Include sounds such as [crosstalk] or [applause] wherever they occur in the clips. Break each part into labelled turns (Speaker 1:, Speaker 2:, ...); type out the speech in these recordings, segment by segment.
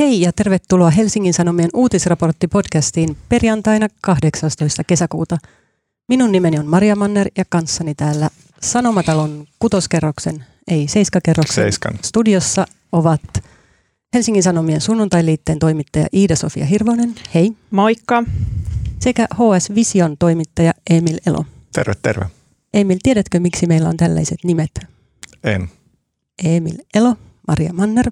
Speaker 1: Hei ja tervetuloa Helsingin Sanomien uutisraporttipodcastiin perjantaina 18. kesäkuuta. Minun nimeni on Maria Manner ja kanssani täällä Sanomatalon kutoskerroksen, ei seiskakerroksen
Speaker 2: Seiskan.
Speaker 1: studiossa ovat Helsingin Sanomien sunnuntailiitteen toimittaja Iida-Sofia Hirvonen, hei,
Speaker 3: Moikka.
Speaker 1: sekä HS Vision toimittaja Emil Elo.
Speaker 2: Terve, terve.
Speaker 1: Emil, tiedätkö miksi meillä on tällaiset nimet?
Speaker 2: En.
Speaker 1: Emil Elo, Maria Manner.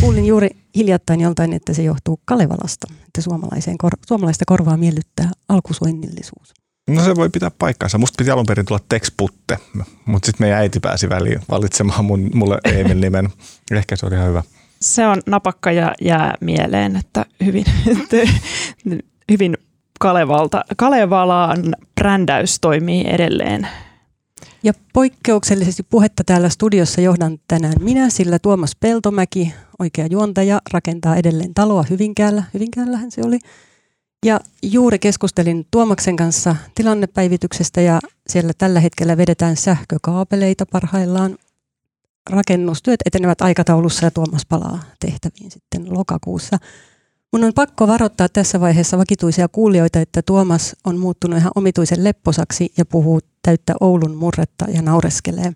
Speaker 1: Kuulin juuri hiljattain joltain, että se johtuu Kalevalasta, että suomalaiseen kor- suomalaista korvaa miellyttää alkusoinnillisuus.
Speaker 2: No se voi pitää paikkaansa. Musta piti alun perin tulla Texputte, mutta sitten meidän äiti pääsi väliin valitsemaan mun, mulle Emil nimen. Ehkä se oli ihan hyvä.
Speaker 3: Se on napakka ja jää mieleen, että hyvin, hyvin Kalevalta, Kalevalan brändäys toimii edelleen.
Speaker 1: Ja poikkeuksellisesti puhetta täällä studiossa johdan tänään minä, sillä Tuomas Peltomäki, oikea juontaja, rakentaa edelleen taloa Hyvinkäällä. Hyvinkäällähän se oli. Ja juuri keskustelin Tuomaksen kanssa tilannepäivityksestä ja siellä tällä hetkellä vedetään sähkökaapeleita parhaillaan. Rakennustyöt etenevät aikataulussa ja Tuomas palaa tehtäviin sitten lokakuussa. Mun on pakko varoittaa tässä vaiheessa vakituisia kuulijoita, että Tuomas on muuttunut ihan omituisen lepposaksi ja puhuu täyttä Oulun murretta ja naureskelee.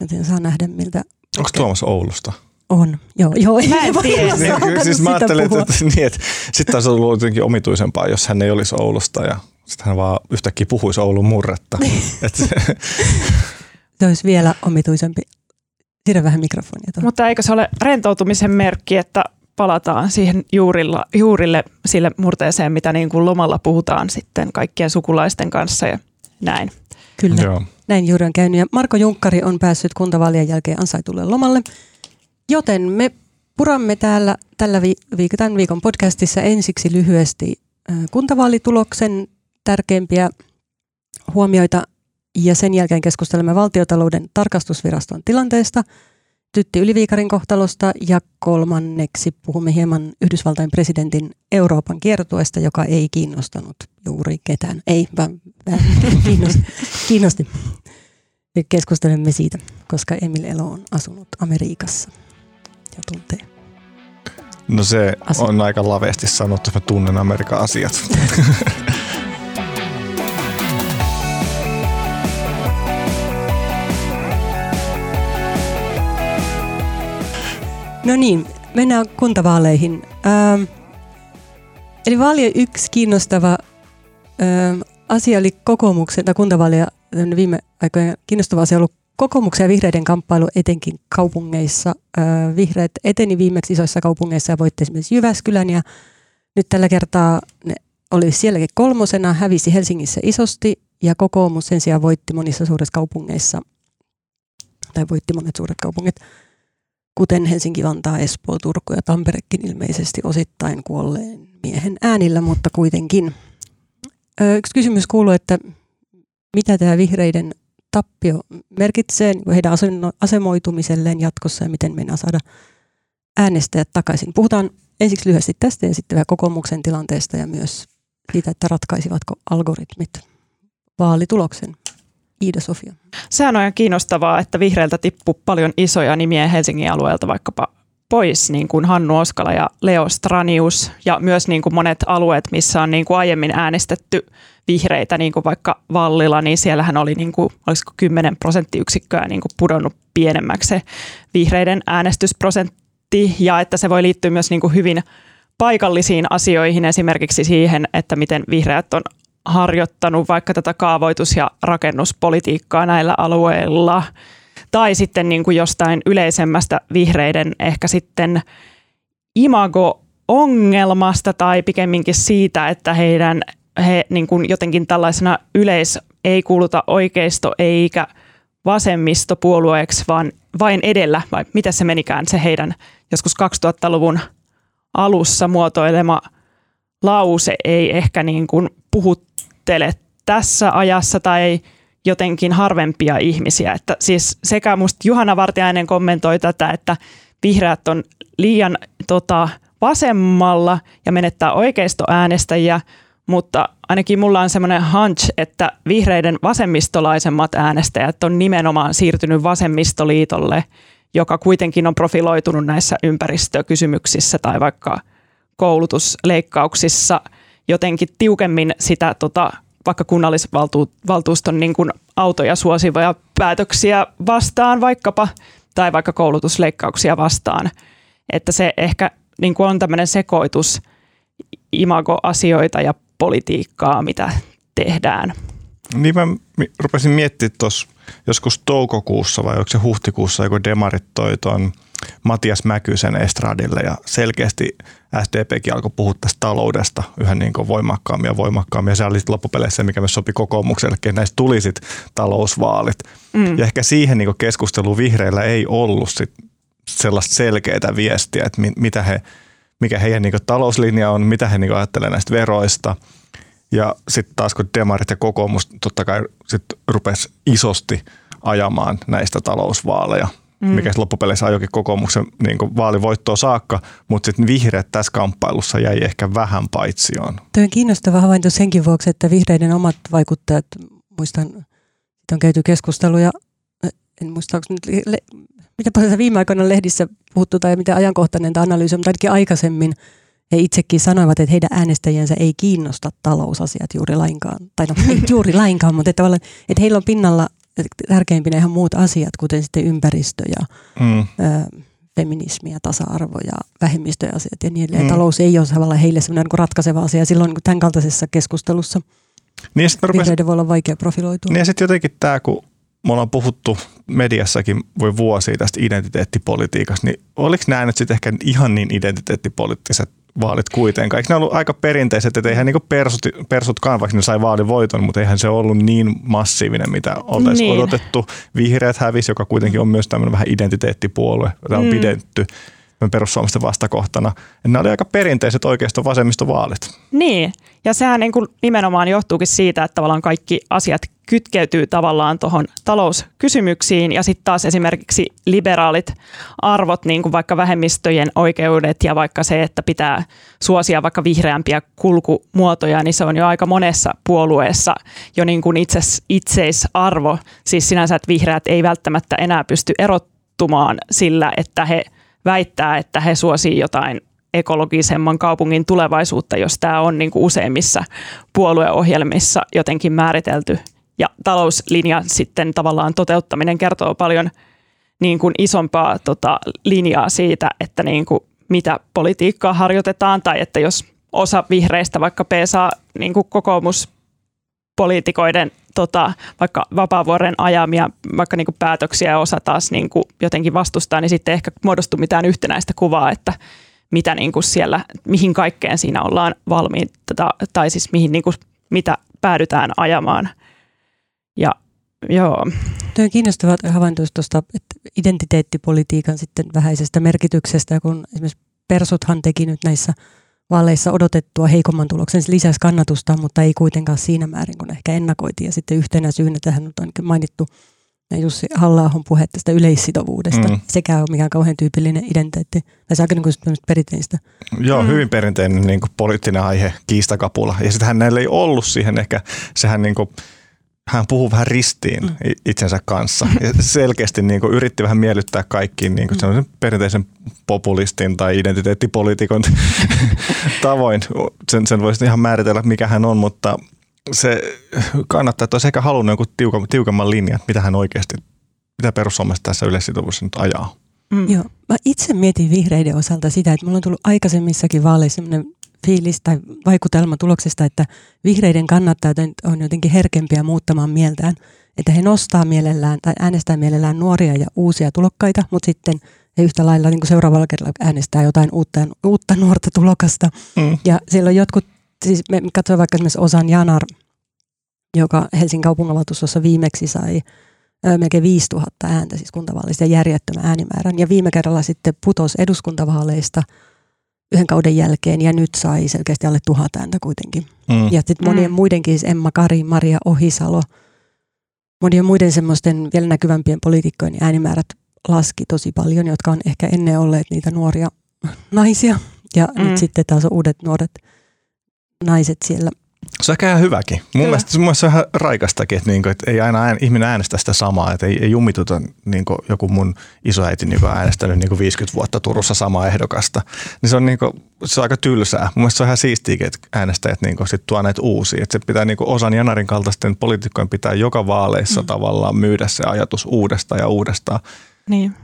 Speaker 1: Joten saa nähdä, miltä
Speaker 2: Onko Tuomas Oulusta?
Speaker 1: on. Joo, joo,
Speaker 3: Mä en
Speaker 1: ei
Speaker 3: tiedä.
Speaker 2: Niin,
Speaker 1: saanut
Speaker 2: siis mä ajattelin,
Speaker 1: puhua.
Speaker 2: että, niin, että sitten taas ollut jotenkin omituisempaa, jos hän ei olisi Oulusta ja sitten hän vaan yhtäkkiä puhuisi Oulun murretta. Et, [laughs]
Speaker 1: Se olisi vielä omituisempi. Siirrä vähän mikrofonia tuohon.
Speaker 3: Mutta eikö se ole rentoutumisen merkki, että palataan siihen juurilla, juurille sille murteeseen, mitä niin kuin lomalla puhutaan sitten kaikkien sukulaisten kanssa ja näin.
Speaker 1: Kyllä,
Speaker 2: joo.
Speaker 1: näin juuri on käynyt. Ja Marko Junkkari on päässyt kuntavaalien jälkeen ansaitulle lomalle. Joten me puramme täällä tällä vi- viik- tämän viikon podcastissa ensiksi lyhyesti kuntavaalituloksen tärkeimpiä huomioita ja sen jälkeen keskustelemme valtiotalouden tarkastusviraston tilanteesta, Tytti Yliviikarin kohtalosta ja kolmanneksi puhumme hieman Yhdysvaltain presidentin Euroopan kiertueesta, joka ei kiinnostanut juuri ketään. Ei, vaan [laughs] kiinnosti. kiinnosti. Ja keskustelemme siitä, koska Emil Elo on asunut Amerikassa ja tuntee.
Speaker 2: No se
Speaker 1: Asia.
Speaker 2: on aika laveasti sanottu, että mä tunnen Amerikan asiat. [laughs]
Speaker 1: No niin, mennään kuntavaaleihin. Ähm, eli vaalien yksi kiinnostava ähm, asia oli kokoomuksen, tai kuntavaalia tämmöinen viime aikoina kiinnostava asia ollut kokoomuksen ja vihreiden kamppailu etenkin kaupungeissa. Äh, vihreät eteni viimeksi isoissa kaupungeissa ja voitti esimerkiksi Jyväskylän ja nyt tällä kertaa ne oli sielläkin kolmosena, hävisi Helsingissä isosti ja kokoomus sen sijaan voitti monissa suurissa kaupungeissa, tai voitti monet suuret kaupungit kuten Helsinki, Vantaa, Espoo, Turku ja Tamperekin ilmeisesti osittain kuolleen miehen äänillä, mutta kuitenkin. Ö, Yksi kysymys kuuluu, että mitä tämä vihreiden tappio merkitsee heidän asemoitumiselleen jatkossa ja miten mennään saada äänestäjät takaisin. Puhutaan ensiksi lyhyesti tästä ja sitten vähän kokoomuksen tilanteesta ja myös siitä, että ratkaisivatko algoritmit vaalituloksen. Iida Sofia.
Speaker 3: Sehän on kiinnostavaa, että vihreiltä tippuu paljon isoja nimiä Helsingin alueelta vaikkapa pois, niin kuin Hannu Oskala ja Leo Stranius ja myös niin kuin monet alueet, missä on niin kuin aiemmin äänestetty vihreitä, niin kuin vaikka Vallila, niin siellähän oli niin kuin, olisiko 10 prosenttiyksikköä niin kuin pudonnut pienemmäksi se vihreiden äänestysprosentti ja että se voi liittyä myös niin kuin hyvin paikallisiin asioihin, esimerkiksi siihen, että miten vihreät on harjoittanut vaikka tätä kaavoitus- ja rakennuspolitiikkaa näillä alueilla. Tai sitten niin kuin jostain yleisemmästä vihreiden ehkä sitten imago-ongelmasta tai pikemminkin siitä, että heidän he niin kuin jotenkin tällaisena yleis ei kuuluta oikeisto eikä vasemmistopuolueeksi, vaan vain edellä, vai miten se menikään se heidän joskus 2000-luvun alussa muotoilema lause ei ehkä niin kuin puhuttele tässä ajassa tai jotenkin harvempia ihmisiä. Että siis sekä musta Juhana Vartiainen kommentoi tätä, että vihreät on liian tota, vasemmalla ja menettää oikeistoäänestäjiä, mutta ainakin mulla on semmoinen hunch, että vihreiden vasemmistolaisemmat äänestäjät on nimenomaan siirtynyt vasemmistoliitolle joka kuitenkin on profiloitunut näissä ympäristökysymyksissä tai vaikka koulutusleikkauksissa jotenkin tiukemmin sitä tota, vaikka kunnallisvaltuuston niin kuin autoja suosivia päätöksiä vastaan vaikkapa, tai vaikka koulutusleikkauksia vastaan. Että se ehkä niin kuin on tämmöinen sekoitus imagoasioita ja politiikkaa, mitä tehdään.
Speaker 2: Niin mä rupesin miettimään tuossa joskus toukokuussa vai onko se huhtikuussa, kun demarit toi tuon Matias Mäkysen estradille ja selkeästi SDPkin alkoi puhua tästä taloudesta yhä niin kuin voimakkaammin ja voimakkaammin ja se oli loppupeleissä se, mikä myös sopi kokoomukselle, että näistä tuli sit talousvaalit. Mm. Ja ehkä siihen niin keskustelu vihreillä ei ollut sit sellaista selkeää viestiä, että mitä he, mikä heidän niin talouslinja on, mitä he niin ajattelee näistä veroista. Ja sitten taas kun demarit ja kokoomus totta kai sit rupesi isosti ajamaan näistä talousvaaleja – mm. mikä loppupeleissä ajokin kokoomuksen niin vaalivoittoa saakka, mutta sitten vihreät tässä kamppailussa jäi ehkä vähän paitsioon.
Speaker 1: Tuo on kiinnostava havainto senkin vuoksi, että vihreiden omat vaikuttajat, muistan, että on käyty keskusteluja, en muista, onko nyt, le, mitä paljon viime aikoina lehdissä puhuttu tai mitä ajankohtainen tämä analyysi on, mutta ainakin aikaisemmin he itsekin sanoivat, että heidän äänestäjänsä ei kiinnosta talousasiat juuri lainkaan. Tai no, ei juuri lainkaan, mutta että, että heillä on pinnalla tärkeimpinä ihan muut asiat, kuten sitten ympäristö ja mm. ö, feminismi ja tasa-arvo ja vähemmistöasiat ja niin edelleen. Mm. Talous ei ole tavallaan heille sellainen niin ratkaiseva asia silloin niin tämän kaltaisessa keskustelussa. Niin Vihreiden voi olla vaikea profiloitua.
Speaker 2: Niin ja sitten jotenkin tämä, kun me ollaan puhuttu mediassakin voi vuosia tästä identiteettipolitiikasta, niin oliko nämä nyt sitten ehkä ihan niin identiteettipoliittiset vaalit kuitenkaan. Eikö ne ollut aika perinteiset, että eihän niinku persut, persutkaan, vaikka ne sai vaalivoiton, mutta eihän se ollut niin massiivinen, mitä oltaisiin niin. odotettu. Vihreät hävisi, joka kuitenkin on myös tämmöinen vähän identiteettipuolue, jota on mm. pidetty perussuomalaisten vastakohtana. Nämä oli aika perinteiset oikeisto vasemmistovaalit.
Speaker 3: Niin, ja sehän niin kuin nimenomaan johtuukin siitä, että tavallaan kaikki asiat kytkeytyy tavallaan tuohon talouskysymyksiin ja sitten taas esimerkiksi liberaalit arvot, niin kuin vaikka vähemmistöjen oikeudet ja vaikka se, että pitää suosia vaikka vihreämpiä kulkumuotoja, niin se on jo aika monessa puolueessa jo niin kuin itses, itseisarvo. Siis sinänsä, että vihreät ei välttämättä enää pysty erottumaan sillä, että he väittää, että he suosii jotain ekologisemman kaupungin tulevaisuutta, jos tämä on niin kuin useimmissa puolueohjelmissa jotenkin määritelty. Ja talouslinja sitten tavallaan toteuttaminen kertoo paljon niin kuin isompaa tota, linjaa siitä, että niin kuin mitä politiikkaa harjoitetaan tai että jos osa vihreistä vaikka peesaa niin kuin kokoomuspoliitikoiden tota, vaikka vapaavuoren ajamia vaikka niin kuin päätöksiä ja osa taas niin kuin jotenkin vastustaa, niin sitten ehkä muodostuu mitään yhtenäistä kuvaa, että mitä niin kuin siellä, mihin kaikkeen siinä ollaan valmiita tai siis mihin niin kuin, mitä päädytään ajamaan. Ja joo.
Speaker 1: Tuo on kiinnostava havainto tuosta identiteettipolitiikan sitten vähäisestä merkityksestä, kun esimerkiksi Persuthan teki nyt näissä vaaleissa odotettua heikomman tuloksen. Se lisäsi kannatusta, mutta ei kuitenkaan siinä määrin, kun ehkä ennakoitiin. Ja sitten yhtenä syynä tähän on mainittu Jussi halla puhe tästä yleissitovuudesta. Mm. Sekä on mikään kauhean tyypillinen identiteetti. Tai se aika niin perinteistä.
Speaker 2: Joo, mm. hyvin perinteinen niin kuin poliittinen aihe, kiistakapula. Ja sitten hänellä ei ollut siihen ehkä, sehän niin kuin, hän puhuu vähän ristiin mm. itsensä kanssa. Ja selkeästi niin kuin yritti vähän miellyttää kaikkiin niin kuin mm. perinteisen populistin tai identiteettipoliitikon [laughs] tavoin. Sen, sen voisi ihan määritellä, mikä hän on, mutta se kannattaa, että olisi ehkä halunnut jonkun tiukan, tiukemman linjan, mitä hän oikeasti, mitä perussuomalaiset tässä yleissitovuudessa nyt ajaa.
Speaker 1: Mm. Joo, mä itse mietin vihreiden osalta sitä, että mulla on tullut aikaisemmissakin vaaleissa sellainen fiilis tai vaikutelma tuloksesta, että vihreiden kannattajat on jotenkin herkempiä muuttamaan mieltään. Että he nostaa mielellään tai äänestää mielellään nuoria ja uusia tulokkaita, mutta sitten he yhtä lailla niin kuin seuraavalla kerralla äänestää jotain uutta, uutta nuorta tulokasta. Mm. Ja siellä on jotkut, siis me katsoin vaikka esimerkiksi Osan Janar, joka Helsingin kaupunginvaltuustossa viimeksi sai melkein 5000 ääntä, siis kuntavaalista järjettömän äänimäärän. Ja viime kerralla sitten putos eduskuntavaaleista – yhden kauden jälkeen ja nyt sai selkeästi alle tuhat ääntä kuitenkin. Mm. Ja sitten monien mm. muidenkin, siis Emma Kari, Maria Ohisalo, monien muiden semmoisten vielä näkyvämpien poliitikkojen äänimäärät laski tosi paljon, jotka on ehkä ennen olleet niitä nuoria naisia. Ja mm. nyt sitten taas on uudet nuoret naiset siellä
Speaker 2: Se on ehkä ihan hyväkin. Mun
Speaker 3: Kyllä.
Speaker 2: mielestä, mun mielestä se on ihan raikastakin, että, niinku, että ei aina ään, ihminen äänestä sitä samaa. Että ei, ei jummituta niinku, joku mun isoäiti niinku, äänestänyt niinku 50 vuotta Turussa samaa ehdokasta. Niin se on, niinku, se on aika tylsää. Mun mielestä se on ihan siistiäkin, että äänestäjät niinku, sit tuo näitä uusia. Että se pitää niinku, osan Janarin kaltaisten poliitikkojen pitää joka vaaleissa mm. tavallaan myydä se ajatus uudestaan ja uudestaan.
Speaker 3: Niin.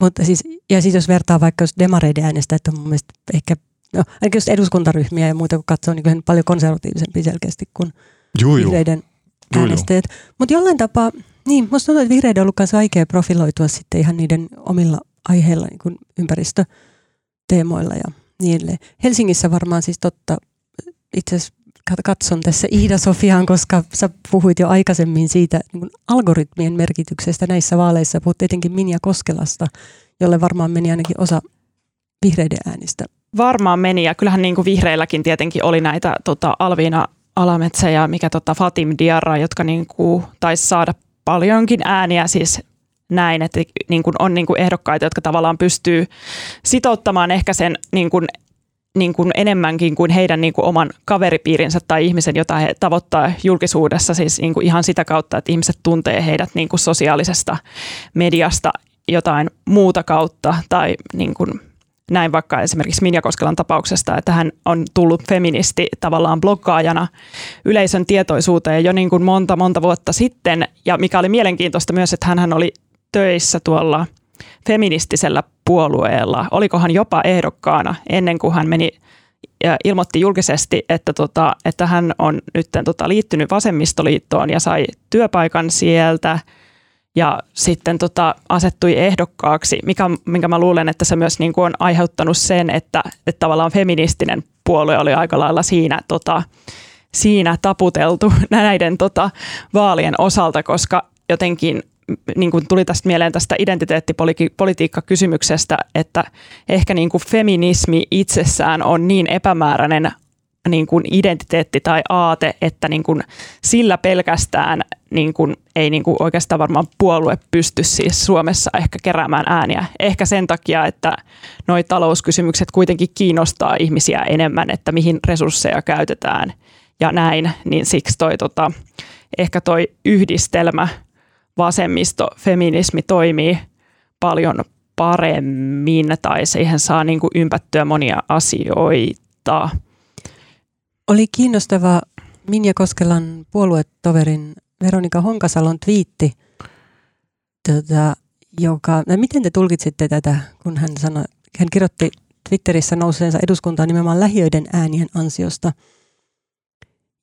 Speaker 1: Mutta siis, ja siis jos vertaa vaikka jos demareiden äänestäjät on mun mielestä ehkä, no ainakin jos eduskuntaryhmiä ja muuta kun katsoo, niin paljon konservatiivisempi selkeästi kuin
Speaker 2: Juu, juu.
Speaker 1: vihreiden
Speaker 2: Juu,
Speaker 1: äänestäjät. Mutta jollain tapaa, niin musta tuntuu, että vihreiden on ollut kanssa vaikea profiloitua sitten ihan niiden omilla aiheilla niin kuin ympäristöteemoilla ja niin edelleen. Helsingissä varmaan siis totta, itse asiassa kat- katson tässä Iida Sofiaan, koska sä puhuit jo aikaisemmin siitä niin algoritmien merkityksestä näissä vaaleissa. Puhut etenkin Minja Koskelasta, jolle varmaan meni ainakin osa vihreiden äänistä.
Speaker 3: Varmaan meni ja kyllähän niin kuin vihreilläkin tietenkin oli näitä tota, Alviina Alametsä ja mikä tota, Fatim Diarra, jotka niin kuin, taisi saada paljonkin ääniä siis näin, että niin kuin on niin kuin ehdokkaita, jotka tavallaan pystyy sitouttamaan ehkä sen niin kuin, niin kuin enemmänkin kuin heidän niin kuin oman kaveripiirinsä tai ihmisen, jota he tavoittaa julkisuudessa siis niin kuin ihan sitä kautta, että ihmiset tuntee heidät niin kuin sosiaalisesta mediasta jotain muuta kautta tai niin kuin näin vaikka esimerkiksi Minja Koskelan tapauksesta, että hän on tullut feministi tavallaan bloggaajana yleisön tietoisuuteen jo niin kuin monta, monta vuotta sitten. Ja mikä oli mielenkiintoista myös, että hän oli töissä tuolla feministisellä puolueella. Olikohan jopa ehdokkaana ennen kuin hän meni ja ilmoitti julkisesti, että, tota, että hän on nyt tota, liittynyt vasemmistoliittoon ja sai työpaikan sieltä ja sitten tota, asettui ehdokkaaksi, mikä, minkä mä luulen, että se myös niin kuin on aiheuttanut sen, että, että tavallaan feministinen puolue oli aika lailla siinä, tota, siinä taputeltu [laughs] näiden tota, vaalien osalta, koska jotenkin niin kuin tuli tästä mieleen tästä identiteettipolitiikkakysymyksestä, että ehkä niin kuin feminismi itsessään on niin epämääräinen niin kuin identiteetti tai aate, että niin kuin sillä pelkästään niin kuin ei niin kuin oikeastaan varmaan puolue pysty siis Suomessa ehkä keräämään ääniä. Ehkä sen takia, että noi talouskysymykset kuitenkin kiinnostaa ihmisiä enemmän, että mihin resursseja käytetään ja näin, niin siksi toi tota, ehkä toi yhdistelmä vasemmisto, feminismi toimii paljon paremmin tai siihen saa niin kuin ympättyä monia asioita.
Speaker 1: Oli kiinnostava Minja Koskelan puoluetoverin Veronika Honkasalon twiitti, tota, joka, no miten te tulkitsitte tätä, kun hän sanoi, hän kirjoitti Twitterissä nouseensa eduskuntaan nimenomaan lähiöiden äänien ansiosta.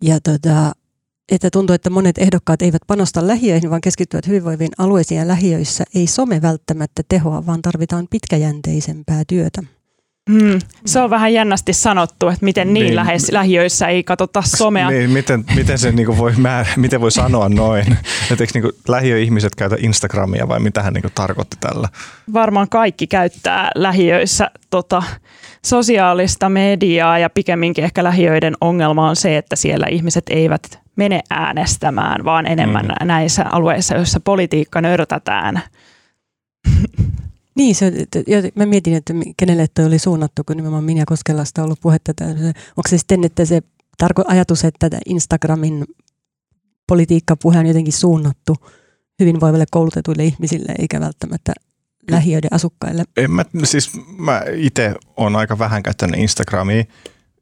Speaker 1: Ja tota, että tuntuu, että monet ehdokkaat eivät panosta lähiöihin, vaan keskittyvät hyvinvoiviin alueisiin ja lähiöissä ei some välttämättä tehoa, vaan tarvitaan pitkäjänteisempää työtä.
Speaker 3: Hmm. Se on vähän jännästi sanottu, että miten niin,
Speaker 2: Niin.
Speaker 3: lähes lähiöissä ei katsota somea.
Speaker 2: Niin, miten, miten, se niinku voi määrä, miten voi sanoa noin? [laughs] Et eikö niinku lähiöihmiset käytä Instagramia vai mitä hän niinku tarkoitti tällä?
Speaker 3: Varmaan kaikki käyttää lähiöissä tota, sosiaalista mediaa ja pikemminkin ehkä lähiöiden ongelma on se, että siellä ihmiset eivät mene äänestämään, vaan enemmän mm. näissä alueissa, joissa politiikka nörtätään. [laughs]
Speaker 1: Niin, se, mä mietin, että kenelle toi oli suunnattu, kun nimenomaan Minja Koskelasta on ollut puhetta. Onko se sitten, että se tarko- ajatus, että Instagramin politiikkapuhe on jotenkin suunnattu hyvinvoiville koulutetuille ihmisille, eikä välttämättä lähiöiden asukkaille.
Speaker 2: En mä, siis mä itse olen aika vähän käyttänyt Instagramia,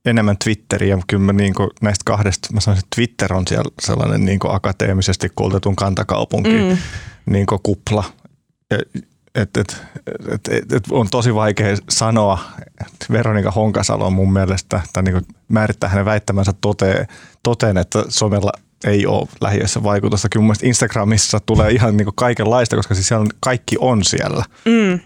Speaker 2: enemmän Twitteriä. Kyllä mä niinku näistä kahdesta, mä sanoisin, että Twitter on siellä sellainen niinku akateemisesti koulutetun kantakaupunki
Speaker 3: Mm.
Speaker 2: niinku kupla. Et, et, et, et, et on tosi vaikea sanoa, Veronika Honkasalo on mun mielestä, tai niinku määrittää hänen väittämänsä toteen, toteen, että somella ei ole lähiössä vaikutusta. Kyllä mun Instagramissa tulee ihan niinku kaikenlaista, koska siis siellä on, kaikki on siellä.
Speaker 3: Mm.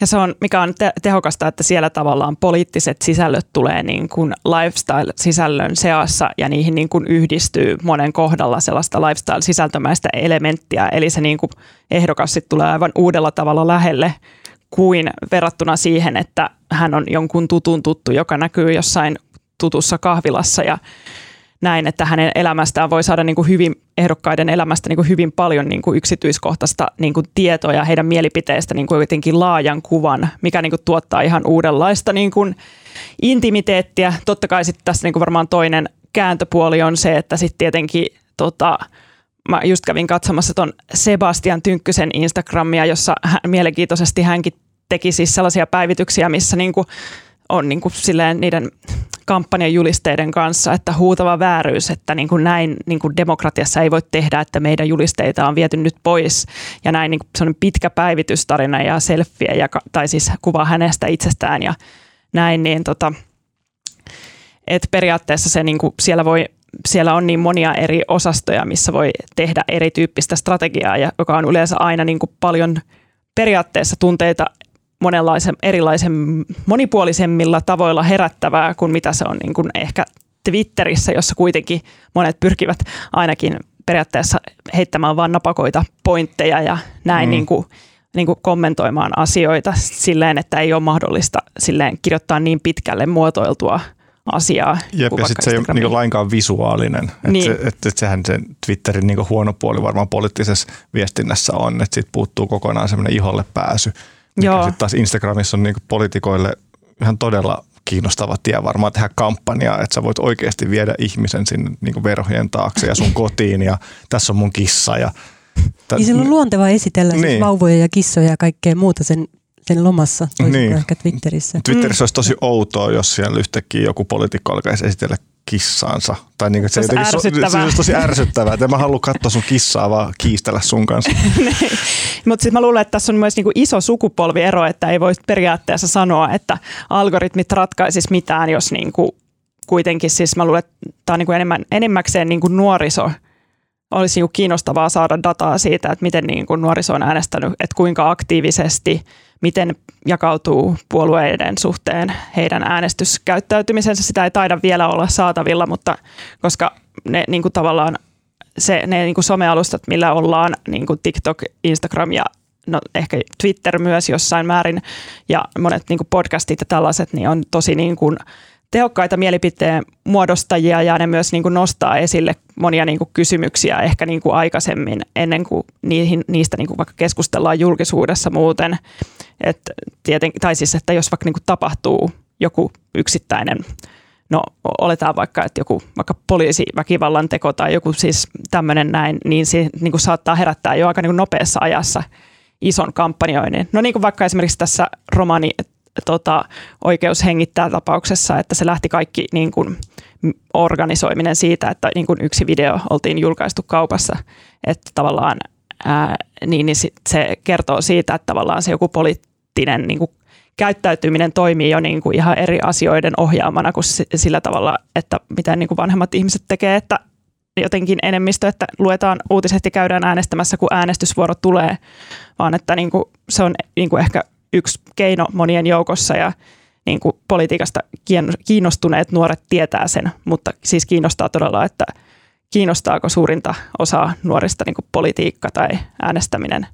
Speaker 3: Ja se on, mikä on te- tehokasta, että siellä tavallaan poliittiset sisällöt tulee niin kuin lifestyle-sisällön seassa ja niihin niin kuin yhdistyy monen kohdalla sellaista lifestyle-sisältömäistä elementtiä. Eli se niin kuin ehdokas sit tulee aivan uudella tavalla lähelle kuin verrattuna siihen, että hän on jonkun tutun tuttu, joka näkyy jossain tutussa kahvilassa ja näin, että hänen elämästään voi saada niin kuin hyvin, ehdokkaiden elämästä niin kuin hyvin paljon niin kuin yksityiskohtaista niin kuin tietoa ja heidän mielipiteistä niin kuin jotenkin laajan kuvan, mikä niin kuin tuottaa ihan uudenlaista niin kuin intimiteettiä. Totta kai sitten tässä niin kuin varmaan toinen kääntöpuoli on se, että sitten tietenkin tota, mä just kävin katsomassa ton Sebastian Tynkkysen Instagramia, jossa hän, mielenkiintoisesti hänkin teki siis sellaisia päivityksiä, missä niinku on niinku silleen niiden kampanjan julisteiden kanssa, että huutava vääryys, että niin kuin näin niin kuin demokratiassa ei voi tehdä, että meidän julisteita on viety nyt pois. Ja näin niin kuin pitkä päivitystarina ja selfie, ja, tai siis kuva hänestä itsestään ja näin, niin tota, että periaatteessa se niin kuin siellä voi siellä on niin monia eri osastoja, missä voi tehdä erityyppistä strategiaa, ja joka on yleensä aina niin kuin paljon periaatteessa tunteita monenlaisen erilaisen monipuolisemmilla tavoilla herättävää kuin mitä se on niin kuin ehkä Twitterissä, jossa kuitenkin monet pyrkivät ainakin periaatteessa heittämään vain napakoita pointteja ja näin mm. niin kuin, niin kuin kommentoimaan asioita silleen, että ei ole mahdollista silleen kirjoittaa niin pitkälle muotoiltua asiaa.
Speaker 2: Jep, ja sitten se ei ole niin lainkaan visuaalinen. Niin. Et se, et, et sehän se Twitterin niin huono puoli varmaan poliittisessa viestinnässä on, että siitä puuttuu kokonaan semmoinen iholle pääsy. Joo. Sitten taas Instagramissa on niin poliitikoille ihan todella kiinnostava tie varmaan tehdä kampanjaa, että sä voit oikeasti viedä ihmisen sinne niin verhojen taakse ja sun [laughs] kotiin ja tässä on mun kissa. Ja,
Speaker 1: t- niin on luonteva esitellä siis niin. siis vauvoja ja kissoja ja kaikkea muuta sen, sen lomassa, niin. ehkä Twitterissä.
Speaker 2: Twitterissä mm. olisi tosi outoa, jos siellä yhtäkkiä joku poliitikko alkaisi esitellä kissaansa. Tai niin, se, se,
Speaker 3: se, se,
Speaker 2: se olisi tosi ärsyttävää, että mä haluan katsoa sun kissaa vaan kiistellä sun kanssa. [laughs]
Speaker 3: Niin. Mutta sitten mä luulen, että tässä on myös niinku iso sukupolviero, että ei voi periaatteessa sanoa, että algoritmit ratkaisis mitään, jos niinku kuitenkin siis mä luulen, että tämä on niinku enemmän, enemmäkseen niinku nuoriso olisi niinku kiinnostavaa saada dataa siitä, että miten niinku nuoriso on äänestänyt, että kuinka aktiivisesti – miten jakautuu puolueiden suhteen heidän äänestyskäyttäytymisensä. Sitä ei taida vielä olla saatavilla, mutta koska ne niin kuin tavallaan se, ne niin kuin somealustat, millä ollaan, niin kuin TikTok, Instagram ja no, ehkä Twitter myös jossain määrin ja monet niin kuin podcastit ja tällaiset, niin on tosi niin kuin tehokkaita mielipiteen muodostajia ja ne myös niin kuin nostaa esille monia niin kuin kysymyksiä ehkä niin kuin aikaisemmin ennen kuin niihin, niistä niin kuin vaikka keskustellaan julkisuudessa muuten. Et tieten, tai siis, että jos vaikka niin kuin tapahtuu joku yksittäinen no oletaan vaikka, että joku vaikka poliisiväkivallan teko tai joku siis tämmöinen näin, niin se niin kuin saattaa herättää jo aika niin kuin nopeassa ajassa ison kampanjoinnin. No niin kuin vaikka esimerkiksi tässä romani tota, oikeus hengittää tapauksessa, että se lähti kaikki niin kuin, organisoiminen siitä, että niin kuin yksi video oltiin julkaistu kaupassa, että tavallaan ää, niin, niin se kertoo siitä, että tavallaan se joku poliittinen niin kuin käyttäytyminen toimii jo niin kuin ihan eri asioiden ohjaamana kuin sillä tavalla, että mitä niin kuin vanhemmat ihmiset tekee, että jotenkin enemmistö, että luetaan uutiset ja käydään äänestämässä, kun äänestysvuoro tulee, vaan että niin kuin se on niin kuin ehkä yksi keino monien joukossa ja niin kuin politiikasta kiinnostuneet nuoret tietää sen, mutta siis kiinnostaa todella, että kiinnostaako suurinta osaa nuorista niin kuin politiikka tai äänestäminen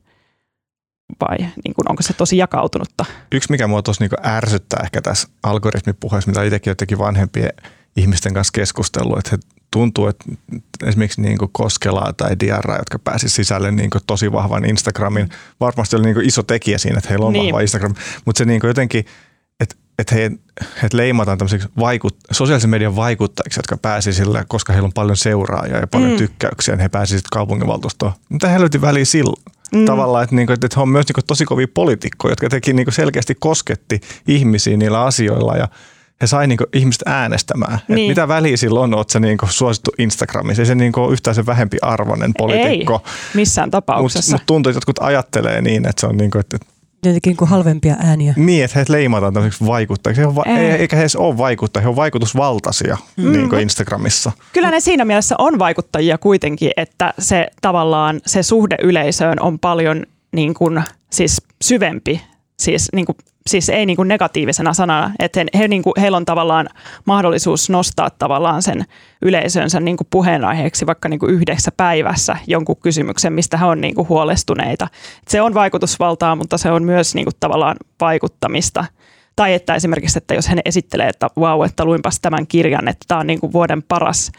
Speaker 3: vai niin kuin, onko se tosi jakautunutta?
Speaker 2: Yksi, mikä mua tuossa niin ärsyttää ehkä tässä algoritmipuheessa, mitä itsekin jotenkin vanhempien ihmisten kanssa keskustellut, että he tuntuu, että esimerkiksi niin kuin Koskelaa tai Diarra, jotka pääsivät sisälle niin kuin tosi vahvan Instagramin, varmasti oli niin kuin iso tekijä siinä, että heillä on niin. vahva Instagram, mutta se niin kuin jotenkin, että, että he, leimataan tämmöisiksi vaikut, sosiaalisen median vaikuttajiksi, jotka pääsivät sillä, koska heillä on paljon seuraajia ja paljon mm. tykkäyksiä, niin he pääsivät kaupunginvaltuustoon. Mitä helvetin väliä silloin? Mm. Tavallaan, että, niin kuin, että he on myös niin kuin, tosi kovia poliitikkoja, jotka teki niin kuin selkeästi kosketti ihmisiä niillä asioilla ja he sai niinku ihmiset äänestämään. Niin. mitä väliä silloin on, että niinku suosittu Instagramissa. Ei se niinku ole yhtään se vähempi arvoinen poliitikko.
Speaker 3: Ei, missään tapauksessa.
Speaker 2: Mutta mut tuntuu, että jotkut ajattelee niin, että se on niinku, että
Speaker 1: Jotenkin niin kuin halvempia ääniä.
Speaker 2: Niin, että heitä leimataan tämmöiseksi vaikuttajiksi. He va- ei. Eikä he edes ole vaikuttajia, he on vaikutusvaltaisia mm. niin kuin Instagramissa.
Speaker 3: Kyllä ne siinä mielessä on vaikuttajia kuitenkin, että se tavallaan se suhde yleisöön on paljon niin kuin, siis syvempi. Siis niin kuin siis ei niin kuin negatiivisena sanana, että he, he niin kuin, heillä on tavallaan mahdollisuus nostaa tavallaan sen yleisönsä niin kuin puheenaiheeksi vaikka niin kuin yhdessä päivässä jonkun kysymyksen, mistä he on niin kuin huolestuneita. Se on vaikutusvaltaa, mutta se on myös niin kuin tavallaan vaikuttamista. Tai että esimerkiksi, että jos hän esittelee, että vau, että luinpas tämän kirjan, että tämä on niin kuin vuoden paras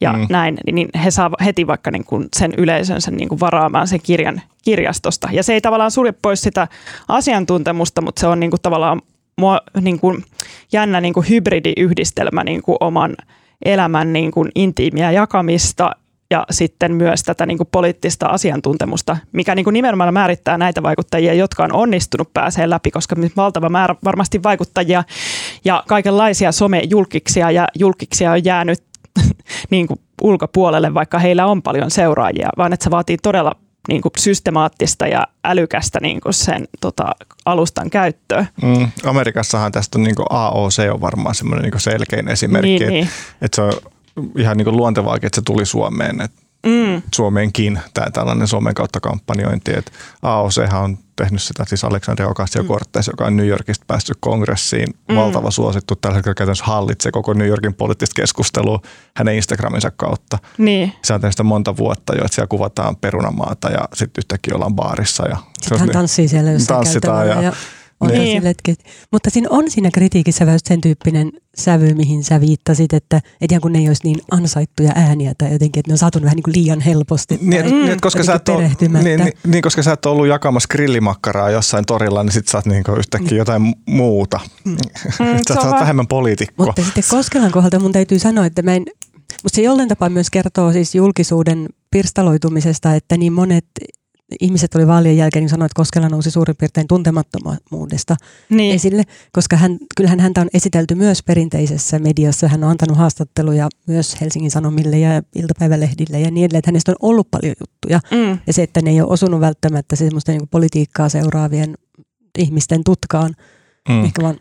Speaker 3: ja mm. näin, niin he saavat heti vaikka niin kuin sen yleisönsä niin kuin varaamaan sen kirjan kirjastosta. Ja se ei tavallaan sulje pois sitä asiantuntemusta, mutta se on niin kuin tavallaan mua, niin kuin jännä niin kuin hybridiyhdistelmä niin kuin oman elämän niin kuin intiimiä jakamista ja sitten myös tätä niin kuin poliittista asiantuntemusta, mikä niin kuin nimenomaan määrittää näitä vaikuttajia, jotka on onnistunut pääsee läpi, koska valtava määrä varmasti vaikuttajia ja kaikenlaisia somejulkiksia ja julkiksia on jäänyt [laughs] niin kuin ulkopuolelle, vaikka heillä on paljon seuraajia, vaan että se vaatii todella niin kuin systemaattista ja älykästä niin kuin sen tota, alustan käyttöä.
Speaker 2: Mm, Amerikassahan tästä on niin kuin AOC on varmaan semmoinen niin selkein esimerkki, niin, että, niin. että se on ihan niin kuin luontevaakin, että se tuli Suomeen. Että mm. Suomeenkin tämä tällainen Suomen kautta kampanjointi. Että AOC on tehnyt sitä, siis Alexandria Ocasio-Cortez, mm. joka on New Yorkista päässyt kongressiin, mm. valtava suosittu, tällä hetkellä käytännössä hallitsee koko New Yorkin poliittista keskustelua hänen Instagraminsa kautta.
Speaker 3: Niin.
Speaker 2: Se on tehnyt sitä monta vuotta jo, että siellä kuvataan perunamaata ja sitten yhtäkkiä ollaan baarissa. Ja
Speaker 1: sitten hän tanssii siellä jossain
Speaker 2: Tanssitaan ja, ja
Speaker 1: niin. Letket. Mutta siinä on siinä kritiikissä myös sen tyyppinen sävy, mihin sä viittasit, että et ihan kun ne ei olisi niin ansaittuja ääniä tai jotenkin, että ne on saatu vähän niin kuin liian helposti.
Speaker 2: Niin, mm. niin, koska sä et ole, niin, niin, niin, koska sä et ollut jakamassa grillimakkaraa jossain torilla, niin sit sä oot niin yhtäkkiä jotain muuta. Mm. [laughs] sä oot vähemmän poliitikko.
Speaker 1: Mutta sitten Koskelan kohdalta mun täytyy sanoa, että mä en, mutta se jollain tapaa myös kertoo siis julkisuuden pirstaloitumisesta, että niin monet ihmiset oli vaalien jälkeen, niin sanoi, että Koskela nousi suurin piirtein tuntemattomuudesta niin. esille, koska hän, kyllähän häntä on esitelty myös perinteisessä mediassa. Hän on antanut haastatteluja myös Helsingin Sanomille ja iltapäivälehdille ja niin edelleen, että hänestä on ollut paljon juttuja. Mm. Ja se, että ne ei ole osunut välttämättä semmoista niin politiikkaa seuraavien ihmisten tutkaan, mm. ehkä vaan